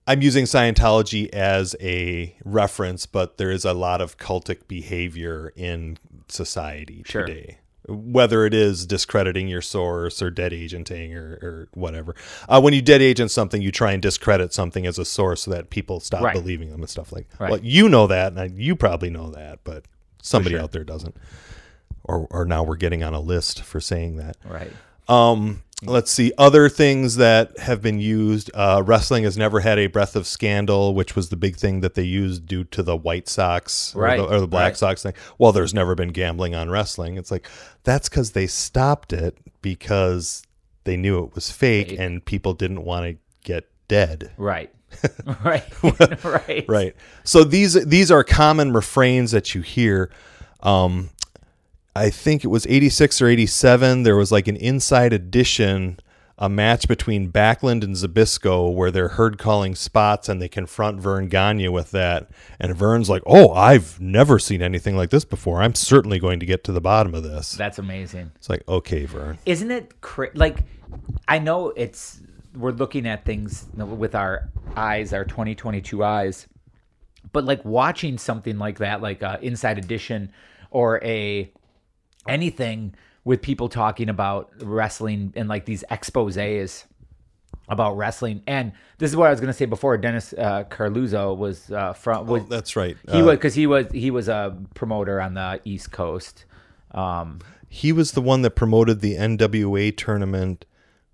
I'm using Scientology as a reference, but there is a lot of cultic behavior in society Sure. today. Whether it is discrediting your source or dead agenting or, or whatever. Uh, when you dead agent something, you try and discredit something as a source so that people stop Right. believing them and stuff like Right. Well, you know that, and you probably know that, but somebody sure. out there doesn't. Or, or now we're getting on a list for saying that. Right. Um, let's see other things that have been used. Uh, wrestling has never had a breath of scandal, which was the big thing that they used due to the White Sox or, Right, the, or the Black right. Sox thing. Well, there's never been gambling on wrestling. It's like that's because they stopped it because they knew it was fake, Fake. and people didn't want to get dead. Right. right. right. Right. So these these are common refrains that you hear. Um, I think it was 86 or 87. There was like an inside edition, a match between Backlund and Zbyszko where they're heard calling spots and they confront Verne Gagne with that. And Verne's like, Oh, I've never seen anything like this before. I'm certainly going to get to the bottom of this. That's amazing. It's like, okay, Verne. Isn't it cra- like I know it's we're looking at things with our eyes, our 2022 eyes. But like watching something like that like uh, Inside Edition or a anything with people talking about wrestling and like these exposés about wrestling. And this is what I was going to say before. Dennis uh, Coralluzzo was uh, from was That's right. he Uh, was because he was he was a promoter on the East Coast. Um, he was the one that promoted the NWA tournament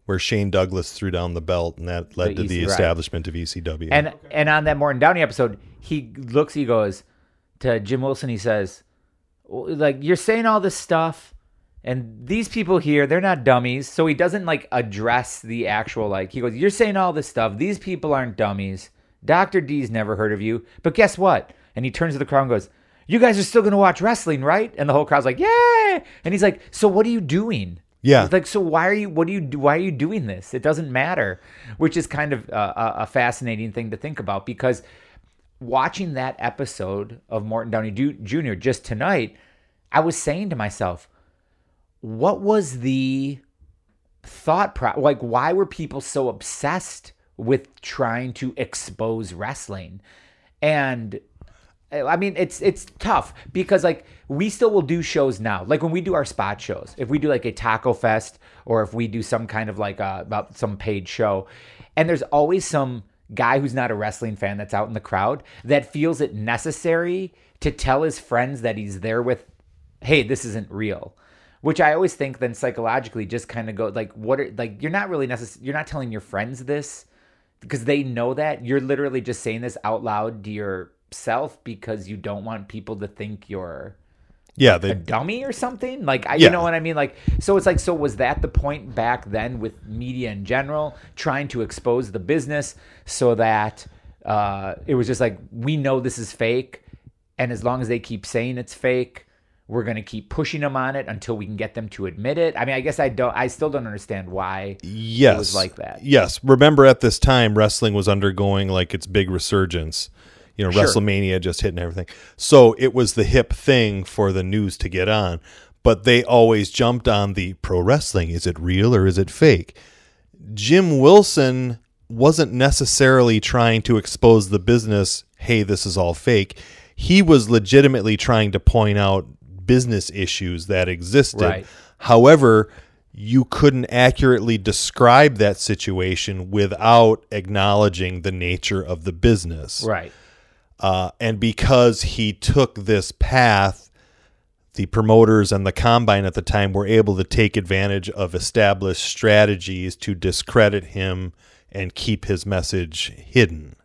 where Shane Douglas threw down the belt, and that led The to the EC right. establishment of E ECW. And and on that Morton Downey episode, he looks, he goes to Jim Wilson. He says, like you're saying all this stuff, and these people here, they're not dummies. So he doesn't like address the actual like. He goes, you're saying all this stuff. These people aren't dummies. Doctor D's never heard of you, but guess what? And he turns to the crowd and goes, "You guys are still gonna watch wrestling, right?" And the whole crowd's like, "Yeah!" And he's like, "So what are you doing?" Yeah. It's like, so why are you? What do you? Why are you doing this? It doesn't matter, which is kind of a, a fascinating thing to think about because watching that episode of Morton Downey Jr. just tonight, I was saying to myself, what was the thought pro? Like, why were people so obsessed with trying to expose wrestling. And I mean, it's it's tough because like we still will do shows now. Like when we do our spot shows, if we do like a taco fest or if we do some kind of like uh, about some paid show, and there's always some guy who's not a wrestling fan that's out in the crowd that feels it necessary to tell his friends that he's there with, hey, this isn't real. Which I always think then psychologically just kind of go like, what are like you're not really necessary. You're not telling your friends this because they know that you're literally just saying this out loud to yourself because you don't want people to think you're Yeah, a they dummy or something like I, Yeah. you know what i mean like so it's like so was that the point back then with media in general trying to expose the business so that uh, it was just like we know this is fake and as long as they keep saying it's fake we're going to keep pushing them on it until we can get them to admit it i mean i guess i don't i still don't understand why yes it was like that. Yes, remember at this time wrestling was undergoing like its big resurgence. You know, Sure. WrestleMania just hitting everything. So it was the hip thing for the news to get on, but they always jumped on the pro wrestling. Is it real or is it fake? Jim Wilson wasn't necessarily trying to expose the business, hey, this is all fake. He was legitimately trying to point out business issues that existed. Right. However, you couldn't accurately describe that situation without acknowledging the nature of the business. right Uh, and because he took this path, the promoters and the combine at the time were able to take advantage of established strategies to discredit him and keep his message hidden.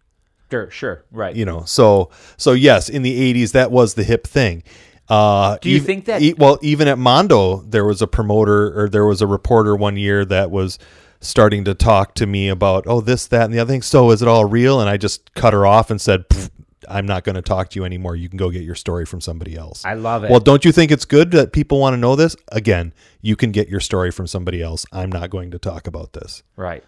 Sure sure right. You know so so yes in the 80s that was the hip thing. Uh Do you think that- e- well even at mondo there was a promoter or there was a reporter one year that was starting to talk to me about oh this that and the other thing. So is it all real? And i just cut her off and said "Pfft, i'm not going to talk to you anymore. You can go get your story from somebody else. I love it. Well don't you think it's good that people want to know this? Again you can get your story from somebody else. I'm not going to talk about this. Right.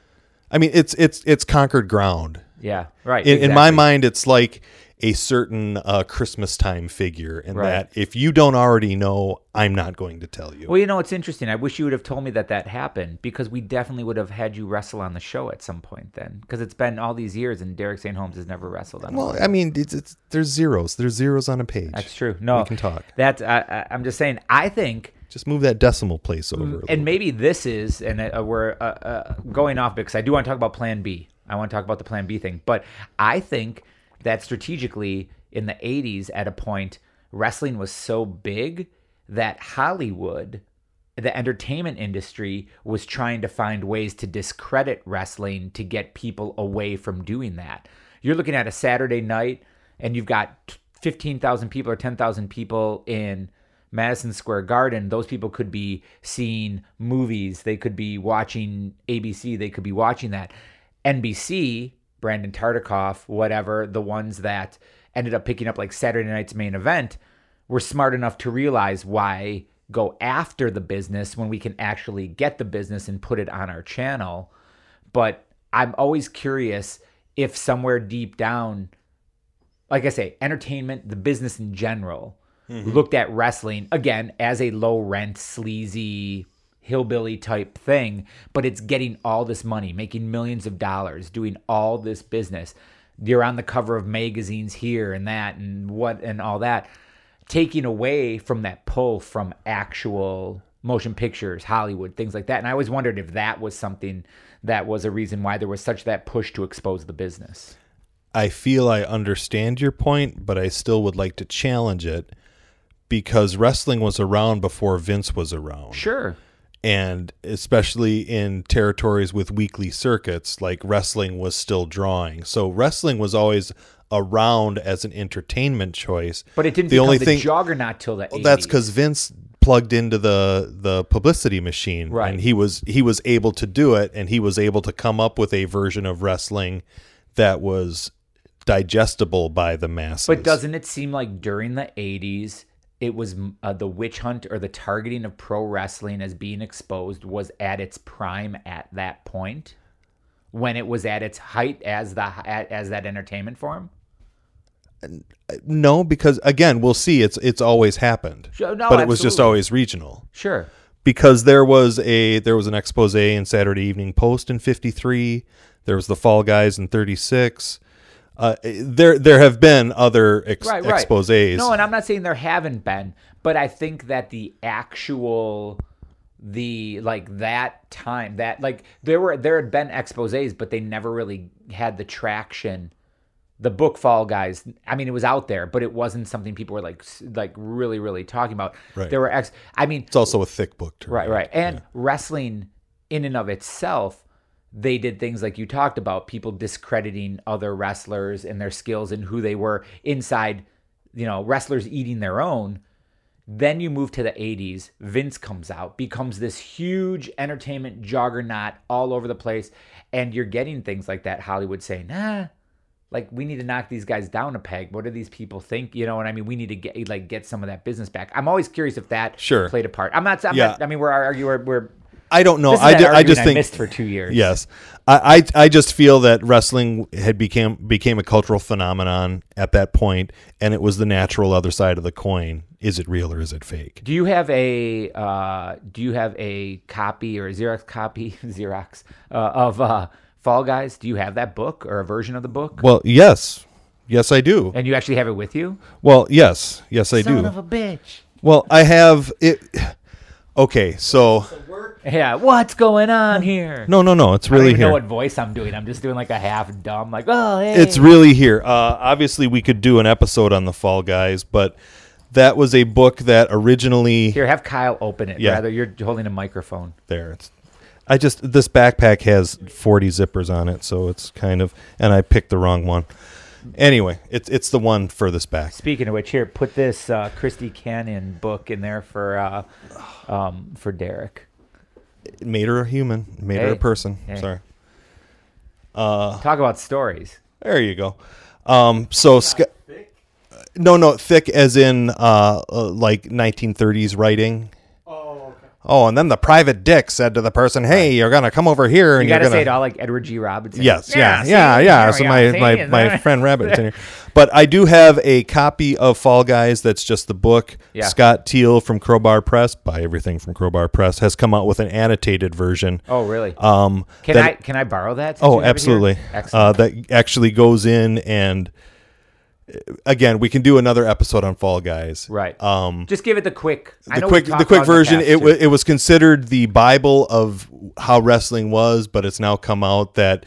I mean it's it's it's conquered ground. Yeah. Right. In, in my mind it's like a certain uh, christmas time figure and Right. that if you don't already know i'm not going to tell you Well, you know, it's interesting. I wish you would have told me that that happened because we definitely would have had you wrestle on the show at some point then. Because it's been all these years and Derek St. Holmes has never wrestled on. well i mean it's, it's there's zeros there's zeros on a page That's true. No, we can talk That's I, I, I'm just saying. I think, just move that decimal place over and maybe this is, and uh, we're uh, uh, going off because I do want to talk about Plan B. I want to talk about the Plan B thing, but I think that strategically in the '80s, at a point, wrestling was so big that Hollywood the entertainment industry was trying to find ways to discredit wrestling to get people away from doing that. You're looking at a Saturday night and you've got 15,000 people or 10,000 people in Madison Square Garden. Those people could be seeing movies, they could be watching ABC, they could be watching that. NBC, Brandon Tartikoff, whatever, the ones that ended up picking up like Saturday night's main event were smart enough to realize why go after the business when we can actually get the business and put it on our channel. But I'm always curious if somewhere deep down, like I say, entertainment, the business in general, mm-hmm. looked at wrestling again as a low rent, sleazy, hillbilly type thing, but it's getting all this money, making millions of dollars, doing all this business. You're on the cover of magazines here and that and what and all that, taking away from that pull from actual motion pictures, Hollywood, things like that. And I always wondered if that was something that was a reason why there was such that push to expose the business. I feel I understand your point, but I still would like to challenge it because wrestling was around before Vince was around. Sure. And especially in territories with weekly circuits, like wrestling was still drawing. So wrestling was always around as an entertainment choice. But it didn't the become only the thing juggernaut till the 80s. that's because Vince plugged into the the publicity machine, Right. And he was he was able to do it, and he was able to come up with a version of wrestling that was digestible by the masses. But doesn't it seem like during the 80s, it was uh, the witch hunt or the targeting of pro wrestling as being exposed was at its prime at that point? When it was at its height as the as that entertainment form? no, because again, we'll see. It's it's always happened, no, but it was just always regional. Sure. because there was a there was an expose in Saturday Evening Post in '53 There was the Fall Guys in '36. Uh, there there have been other ex- right, right. exposés. No, and I'm not saying there haven't been, but I think that the actual the like that time that like there were there had been exposés, but they never really had the traction. The book Fall Guys, I mean, it was out there, but it wasn't something people were like like really really talking about. Right. There were ex. I mean, it's also a thick book Right, read. right. And wrestling in and of itself, they did things like you talked about, people discrediting other wrestlers and their skills and who they were inside, you know, wrestlers eating their own. Then you move to the 80s, Vince comes out, becomes this huge entertainment juggernaut all over the place, and you're getting things like that Hollywood saying, "Nah, like we need to knock these guys down a peg. What do these people think? You know what I mean? We need to get like get some of that business back." I'm always curious if that Sure. played a part. I'm not. I'm Yeah. not I mean, we're arguing. We're, we're I don't know. this is I, that ju- I argument just I think missed for two years. Yes, I, I I just feel that wrestling had became became a cultural phenomenon at that point, and it was the natural other side of the coin. Is it real or is it fake? Do you have a uh, Do you have a copy or a Xerox copy Xerox uh, of uh, Fall Guys? Do you have that book or a version of the book? Well, yes, yes, I do. and you actually have it with you? Well, yes, yes, I do. of a bitch. Well, I have it. Okay, so Yeah, what's going on here? no, no, no. It's really I don't even here. know what voice I'm doing. I'm just doing like a half dumb, like oh hey. It's really here. Uh, obviously, we could do an episode on the Fall Guys, but that was a book that originally here. Have Kyle open it. Yeah. Rather, you're holding a microphone. there. It's I just this backpack has 40 zippers on it, so it's kind of and I picked the wrong one. Anyway, it's it's the one furthest back. Speaking of which, here put this uh, Christy Cannon book in there for uh, um, for Derek. It made her a human, made her Hey. a person. Hey. Sorry. Talk about stories. There you go. Um, so Sc- no, no, thick as in uh, uh, like 1930s writing. Oh. And then the private dick said to the person, "Hey, you're gonna come over here, and You are gotta gonna." say it all like Edward G. Robinson. Yes, yeah, see, yeah, yeah. there So my are, see, my, my friend Rabbit here, but I do have a copy of Fall Guys. That's just the book. Yeah. Scott Teal from Crowbar Press, buy everything from Crowbar Press, has come out with an annotated version. Oh, really? Um, can that- I can I borrow that? since Oh, you have it here? absolutely. Uh, that actually goes in and again, we can do another episode on Fall Guys. right. Um, Just give it the quick. I the quick, the quick in the version. It was it was considered the Bible of how wrestling was, but it's now come out that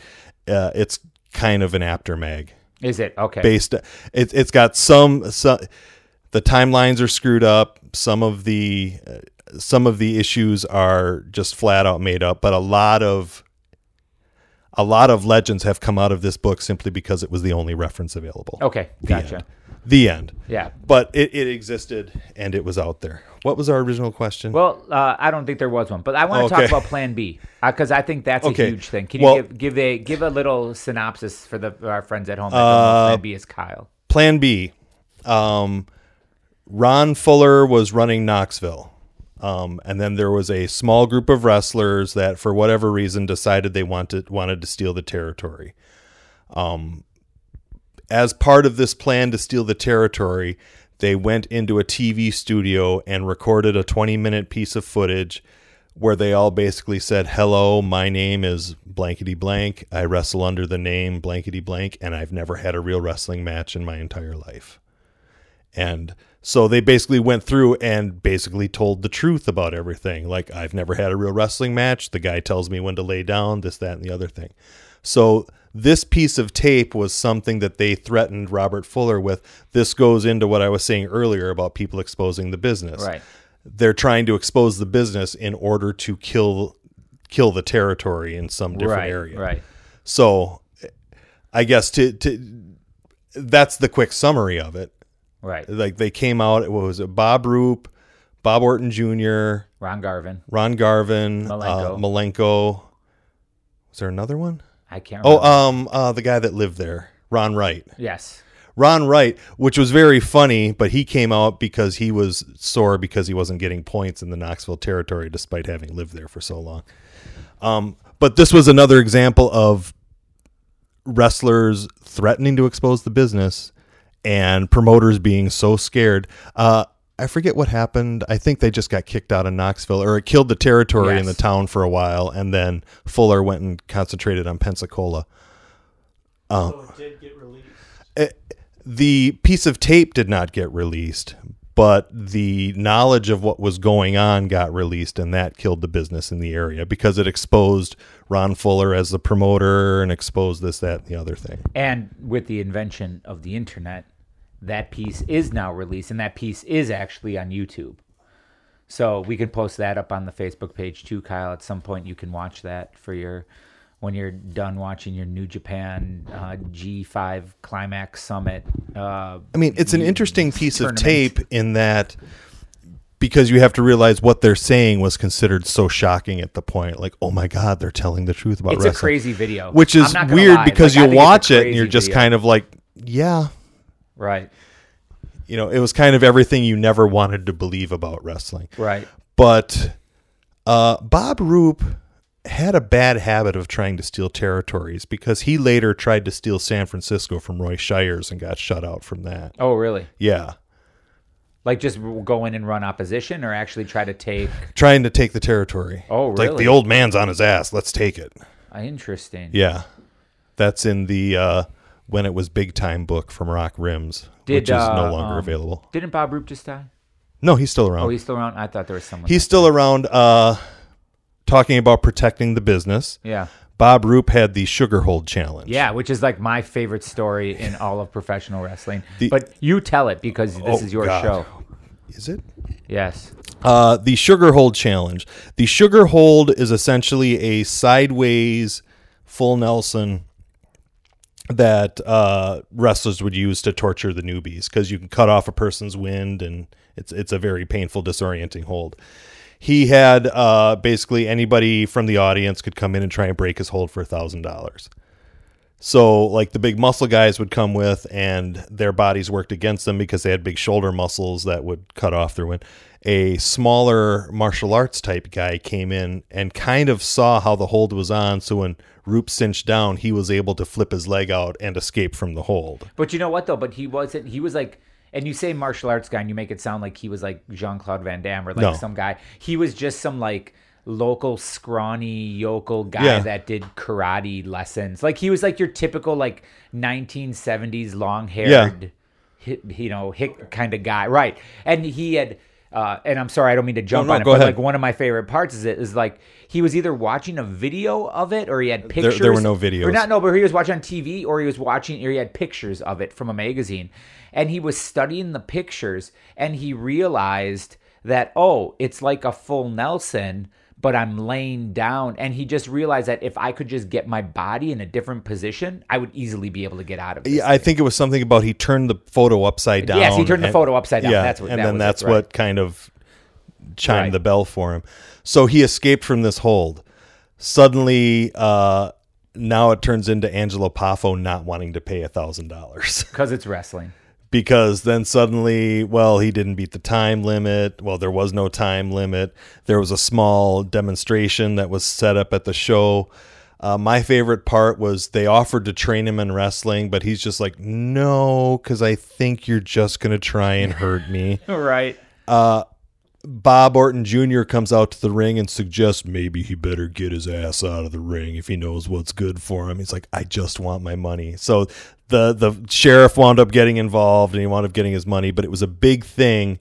uh, it's kind of an aftermag Is it okay? based. It, it's got some, some. The timelines are screwed up. Some of the uh, some of the issues are just flat out made up, but a lot of a lot of legends have come out of this book simply because it was the only reference available. Okay, The gotcha. end. The end. Yeah. But it, it existed and it was out there. What was our original question? Well, uh, I don't think there was one, but I want to Okay. talk about Plan B because I think that's Okay. a huge thing. Can you Well- give, give a give a little synopsis for the for our friends at home? That Uh, Plan B is Kyle. Plan B. Um, Ron Fuller was running Knoxville. Um, and then there was a small group of wrestlers that, for whatever reason, decided they wanted wanted to steal the territory. Um, as part of this plan to steal the territory, they went into a TV studio and recorded a 20 minute piece of footage where they all basically said, Hello, my name is blankety blank. I wrestle under the name blankety blank, and I've never had a real wrestling match in my entire life. And so they basically went through and basically told the truth about everything. Like, I've never had a real wrestling match. The guy tells me when to lay down, this, that, and the other thing. So this piece of tape was something that they threatened Robert Fuller with. This goes into what I was saying earlier about people exposing the business. Right. They're trying to expose the business in order to kill kill the territory in some different right. area. Right. So I guess to to that's the quick summary of it. Right. Like they came out what was it Bob Roop, Bob Orton Jr., Ron Garvin. Ron Garvin, Malenko. Uh, Malenko. Was there another one? I can't. Oh, Remember. um, uh, the guy that lived there, Ron Wright. yes. Ron Wright, which was very funny, but he came out because he was sore because he wasn't getting points in the Knoxville territory despite having lived there for so long. Um, but this was another example of wrestlers threatening to expose the business and promoters being so scared. Uh, I forget what happened. I think they just got kicked out of Knoxville, or it killed the territory in the town for a while, and then Fuller went and concentrated on Pensacola. So it did get released. The piece of tape did not get released, but the knowledge of what was going on got released, and that killed the business in the area because it exposed Ron Fuller as the promoter and exposed this, that, and the other thing. And with the invention of the internet, that piece is now released, and that piece is actually on YouTube. So we can post that up on the Facebook page too, Kyle. At some point, you can watch that for your when you're done watching your New Japan uh, G5 Climax Summit. Uh, I mean, it's an interesting piece of tape in that because you have to realize what they're saying was considered so shocking at the point. Like, oh my God, they're telling the truth about it's a crazy video, Which is I'm not gonna weird lie. because Like, you it's watch it and you're just video. kind of like, yeah. Right, You know, it was kind of everything you never wanted to believe about wrestling. right. But uh, Bob Roop had a bad habit of trying to steal territories because he later tried to steal San Francisco from Roy Shires and got shut out from that. Oh, really? Yeah. Like just go in and run opposition, or actually try to take? Trying to take the territory. Oh, It's Like the old man's on his ass. Let's take it. Interesting. Yeah. That's in the uh, when it was big time book from Rock Rims, Did, which is no uh, longer um, available. Didn't Bob Roop just die? No, he's still around. Oh, he's still around. I thought there was someone. he's still around uh, talking about protecting the business. yeah. Bob Roop had the sugar hold challenge. Yeah, which is like my favorite story in all of professional wrestling. The- but you tell it because this Oh, is your God. show. Is it? Yes. Uh, the sugar hold challenge. The sugar hold is essentially a sideways full Nelson that uh, wrestlers would use to torture the newbies because you can cut off a person's wind and it's it's a very painful, disorienting hold. He had uh, basically anybody from the audience could come in and try and break his hold for a thousand dollars. So, like the big muscle guys would come with, and their bodies worked against them because they had big shoulder muscles that would cut off their wind. A smaller martial arts type guy came in and kind of saw how the hold was on. So, when Roop cinched down, he was able to flip his leg out and escape from the hold. But you know what though? But he wasn't. He was like, and you say martial arts guy, and you make it sound like he was like Jean Claude Van Damme or like No. some guy. He was just some like local scrawny yokel guy Yeah. that did karate lessons. Like he was like your typical like 1970s long haired, you know, hick kind of guy, right? And he had. Uh, and I'm sorry, I don't mean to jump no, on it, but ahead. like one of my favorite parts is it is like he was either watching a video of it or he had pictures. there pictures. were no videos. Or not, no, but he was watching on TV or he was watching or he had pictures of it from a magazine. And he was studying the pictures and he realized that, oh, it's like a full Nelson, but I'm laying down. And he just realized that if I could just get my body in a different position, I would easily be able to get out of it. Yeah, I think it was something about he turned the photo upside down. Yes, he turned the photo upside down. Yeah, That's what- and that then was it, that's right. what kind of chimed Right. the bell for him. So he escaped from this hold. Suddenly, uh, now it turns into Angelo Poffo not wanting to pay a thousand dollars Because it's wrestling. Because then suddenly, well, he didn't beat the time limit. Well, there was no time limit. There was a small demonstration that was set up at the show. Uh, my favorite part was they offered to train him in wrestling, but he's just like, no, because I think you're just going to try and hurt me. Right. Bob Orton Jr. comes out to the ring and suggests maybe he better get his ass out of the ring if he knows what's good for him. He's like, I just want my money. So the the sheriff wound up getting involved and he wound up getting his money, but it was a big thing.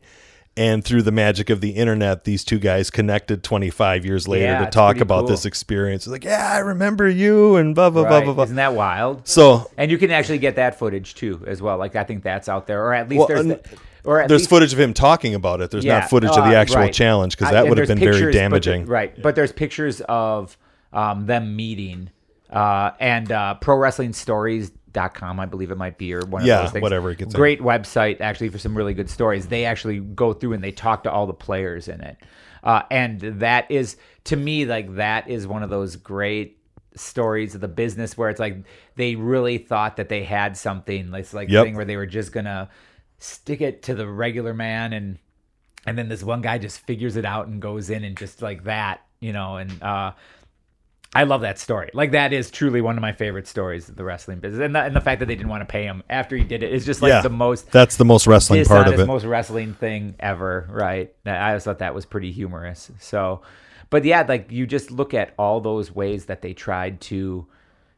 And through the magic of the internet, these two guys connected 25 years later Yeah, to talk about cool. this experience. It's like, yeah, I remember you and blah blah blah Right. blah blah. Isn't that wild? So And you can actually get that footage too, as well. Like I think that's out there, or at least Well, there's, the, or there's least, footage of him talking about it. There's Yeah, not footage of uh, the actual right. challenge because that would have been very pictures, but the- damaging. right, but there's pictures of um, them meeting uh, and uh, ProWrestlingStories.com, I believe it might be, or one of Yeah, those things. whatever it gets in. Great website actually for some really good stories. They actually go through and they talk to all the players in it, uh, and that is to me like that is one of those great stories of the business where it's like they really thought that they had something. It's like Yep. thing where they were just gonna stick it to the regular man and and then this one guy just figures it out and goes in and just like that, you know, and uh I love that story. Like that is truly one of my favorite stories of the wrestling business, and the, and the fact that they didn't want to pay him after he did it is just like yeah, the most That's the most wrestling part of it. most wrestling thing ever. Right? I always thought that was pretty humorous. So, but yeah, like you just look at all those ways that they tried to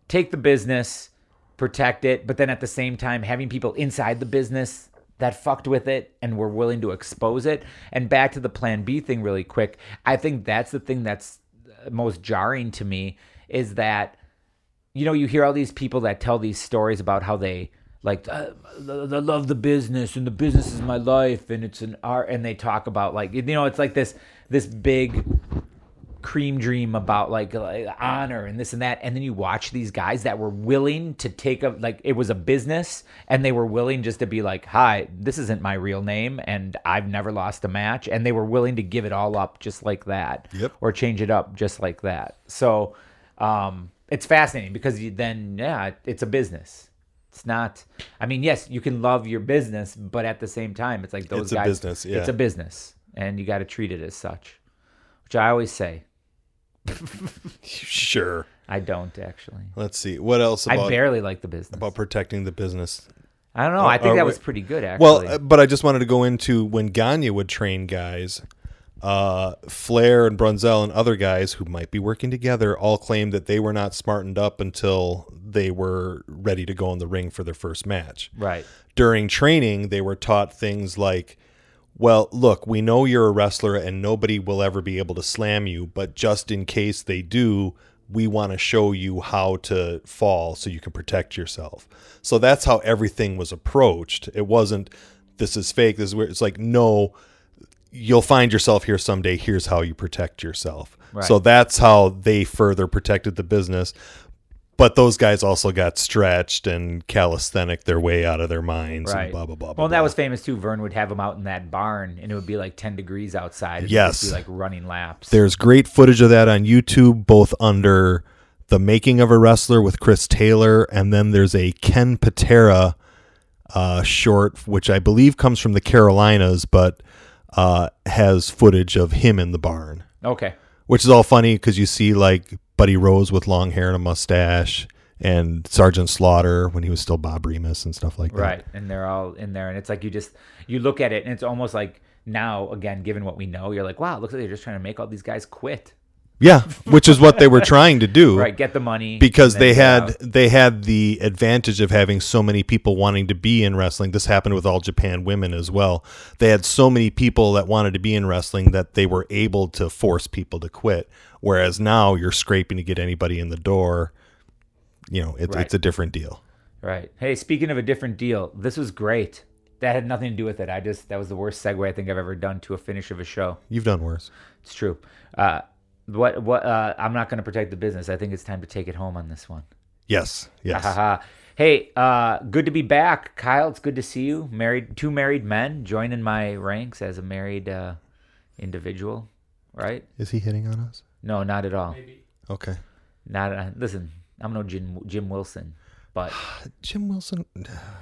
take the business, protect it, but then at the same time having people inside the business that fucked with it and were willing to expose it. And back to the Plan B thing, really quick. I think that's the thing that's most jarring to me is that you know you hear all these people that tell these stories about how they like uh, I love the business and the business is my life and it's an art and they talk about like you know it's like this this big cream dream about like, like honor and this and that and then you watch these guys that were willing to take a like it was a business and they were willing just to be like hi this isn't my real name and i've never lost a match and they were willing to give it all up just like that Yep. or change it up just like that so um it's fascinating because you, then yeah it's a business it's not i mean yes you can love your business but at the same time it's like those It's a guys business, yeah. it's a business and you got to treat it as such which i always say Sure. I don't actually. Let's see. What else I barely like the business. about protecting the business? I don't know. I think Are that we- was pretty good actually. Well, uh, but I just wanted to go into when Gagne would train guys. Uh, Flair and Brunzell and other guys who might be working together all claimed that they were not smartened up until they were ready to go in the ring for their first match. right. During training, they were taught things like, well, look, we know you're a wrestler and nobody will ever be able to slam you, but just in case they do, we want to show you how to fall so you can protect yourself. So that's how everything was approached. It wasn't this is fake, this is where it's like no, you'll find yourself here someday. Here's how you protect yourself. Right. So that's how they further protected the business. But those guys also got stretched and calisthenic their way out of their minds Right. and blah blah blah. well, blah, that blah. was famous too. Verne would have them out in that barn, and it would be like ten degrees outside. And Yes. be like running laps. There's great footage of that on YouTube, both under the making of a wrestler with Chris Taylor, and then there's a Ken Patera uh, short, which I believe comes from the Carolinas, but uh, has footage of him in the barn, okay. which is all funny because you see like Buddy Rose with long hair and a mustache, and Sergeant Slaughter when he was still Bob Remus and stuff like that. Right, and they're all in there, and it's like you just you look at it, and it's almost like now again, given what we know, you're like, wow, it looks like they're just trying to make all these guys quit. Yeah, which is what they were trying to do. Right, get the money because they had they had the advantage of having so many people wanting to be in wrestling. This happened with all Japan women as well. They had so many people that wanted to be in wrestling that they were able to force people to quit. Whereas now you're scraping to get anybody in the door. You know, it's Right. it's a different deal. Right. Hey, speaking of a different deal, this was great. That had nothing to do with it. I just that was the worst segue I think I've ever done to a finish of a show. You've done worse. It's true. Uh, what what? Uh, I'm not going to protect the business. I think it's time to take it home on this one. Yes, yes. Hey, uh, good to be back, Kyle. It's good to see you. Married, two married men joining my ranks as a married uh, individual. Right? Is he hitting on us? No, not at all. Okay. Not uh, listen. I'm no Jim Jim Wilson, but Jim Wilson.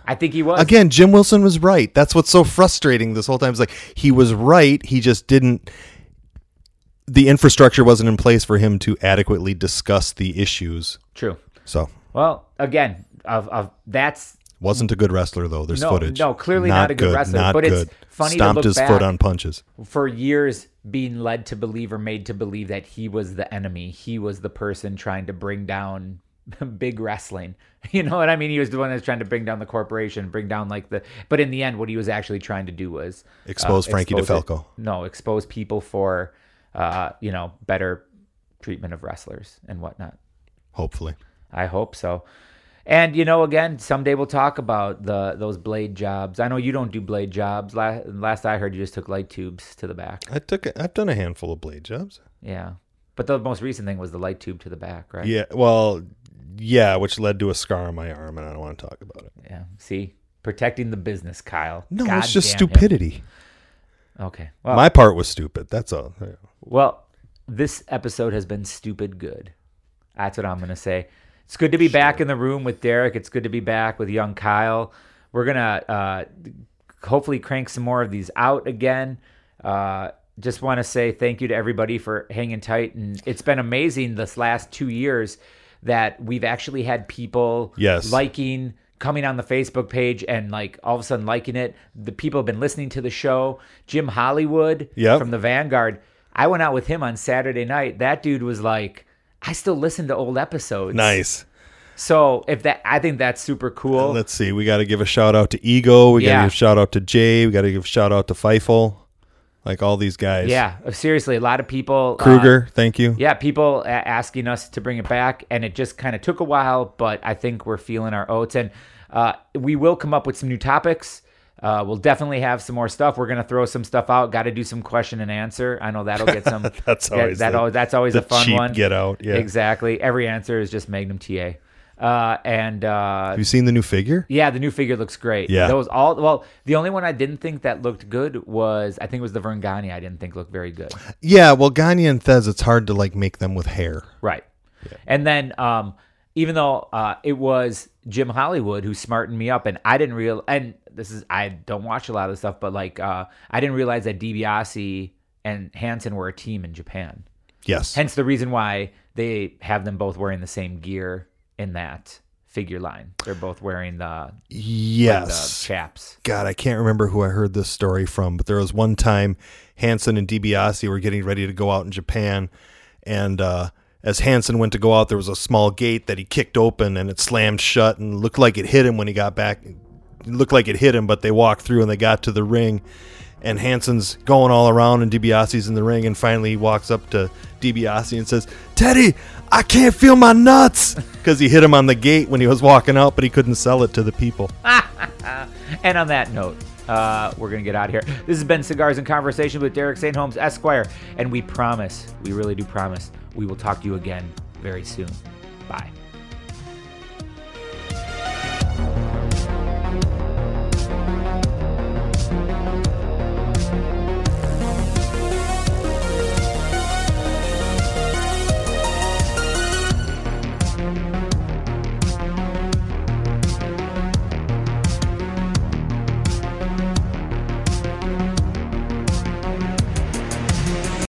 I think he was Again, Jim Wilson was right. That's what's so frustrating this whole time. It's like he was right. He just didn't. The infrastructure wasn't in place for him to adequately discuss the issues. true. So Well, again, of, of that's wasn't a good wrestler though. There's No, footage. no, clearly not a good wrestler, Not but it's good. funny to Stomped his foot on punches. for years being led to believe or made to believe that he was the enemy. He was the person trying to bring down big wrestling. You know what I mean? He was the one that's trying to bring down the corporation, bring down like the. But in the end, what he was actually trying to do was uh, Expose Frankie expose it- DeFalco. No, expose people for, uh, you know, better treatment of wrestlers and whatnot. Hopefully, I hope so. And you know, again, someday we'll talk about the those blade jobs. I know you don't do blade jobs. Last, last I heard, you just took light tubes to the back. I took. A, I've done a handful of blade jobs. Yeah, but the most recent thing was the light tube to the back, right? Yeah. Well, yeah, which led to a scar on my arm, and I don't want to talk about it. Yeah. See, protecting the business, Kyle. No, God it's just stupidity. Okay. Well, my part was stupid. That's all. well, this episode has been stupid good. That's what I'm gonna say. It's good to be back in the room with Derek. It's good to be back with young Kyle. We're gonna uh, hopefully crank some more of these out again. Uh, just want to say thank you to everybody for hanging tight. And it's been amazing this last two years that we've actually had people Yes. liking, coming on the Facebook page and like all of a sudden liking it. The people have been listening to the show. Jim Hollywood Yep. from the Vanguard. I went out with him on Saturday night. That dude was like, I still listen to old episodes. Nice. So if that, I think that's super cool. Let's see. We got to give a shout out to Ego. We got to Yeah. give a shout out to Jay. We got to give a shout out to Feifel. Like all these guys. yeah, seriously, a lot of people. uh, Kruger, thank you. yeah, people asking us to bring it back, and it just kind of took a while, but I think we're feeling our oats, and uh, we will come up with some new topics. Uh, we'll definitely have some more stuff. We're gonna throw some stuff out. Got to do some question and answer. I know that'll get some. That's that- always that, the- always, that's always the a fun cheap one. get out, yeah. exactly. Every answer is just Magnum TA, uh, and uh, Have you seen the new figure? yeah, the new figure looks great. Yeah. those all. Well, the only one I didn't think that looked good was I think it was the Verne Gagne. I didn't think looked very good. Yeah, well, Gagne and Thesz, it's hard to like make them with hair. Right. And then um even though uh it was Jim Hollywood who smartened me up and I didn't real and this is I don't watch a lot of this stuff, but like uh I didn't realize that DiBiase and Hansen were a team in Japan. Yes. Hence the reason why they have them both wearing the same gear in that figure line. They're both wearing the, the yes. chaps. God, I can't remember who I heard this story from, but there was one time Hansen and DiBiase were getting ready to go out in Japan, and uh, as Hansen went to go out, there was a small gate that he kicked open, and it slammed shut, and looked like it hit him when he got back. Looked like it hit him, but they walked through and they got to the ring, and Hansen's going all around, and DiBiase's in the ring, and finally he walks up to DiBiase and says, "Teddy, I can't feel my nuts," because he hit him on the gate when he was walking out, but he couldn't sell it to the people. And on that note, uh, we're going to get out of here. This has been Cigars and Conversation with Derek St. Holmes, Esquire. And we promise, we really do promise, we will talk to you again very soon. Bye.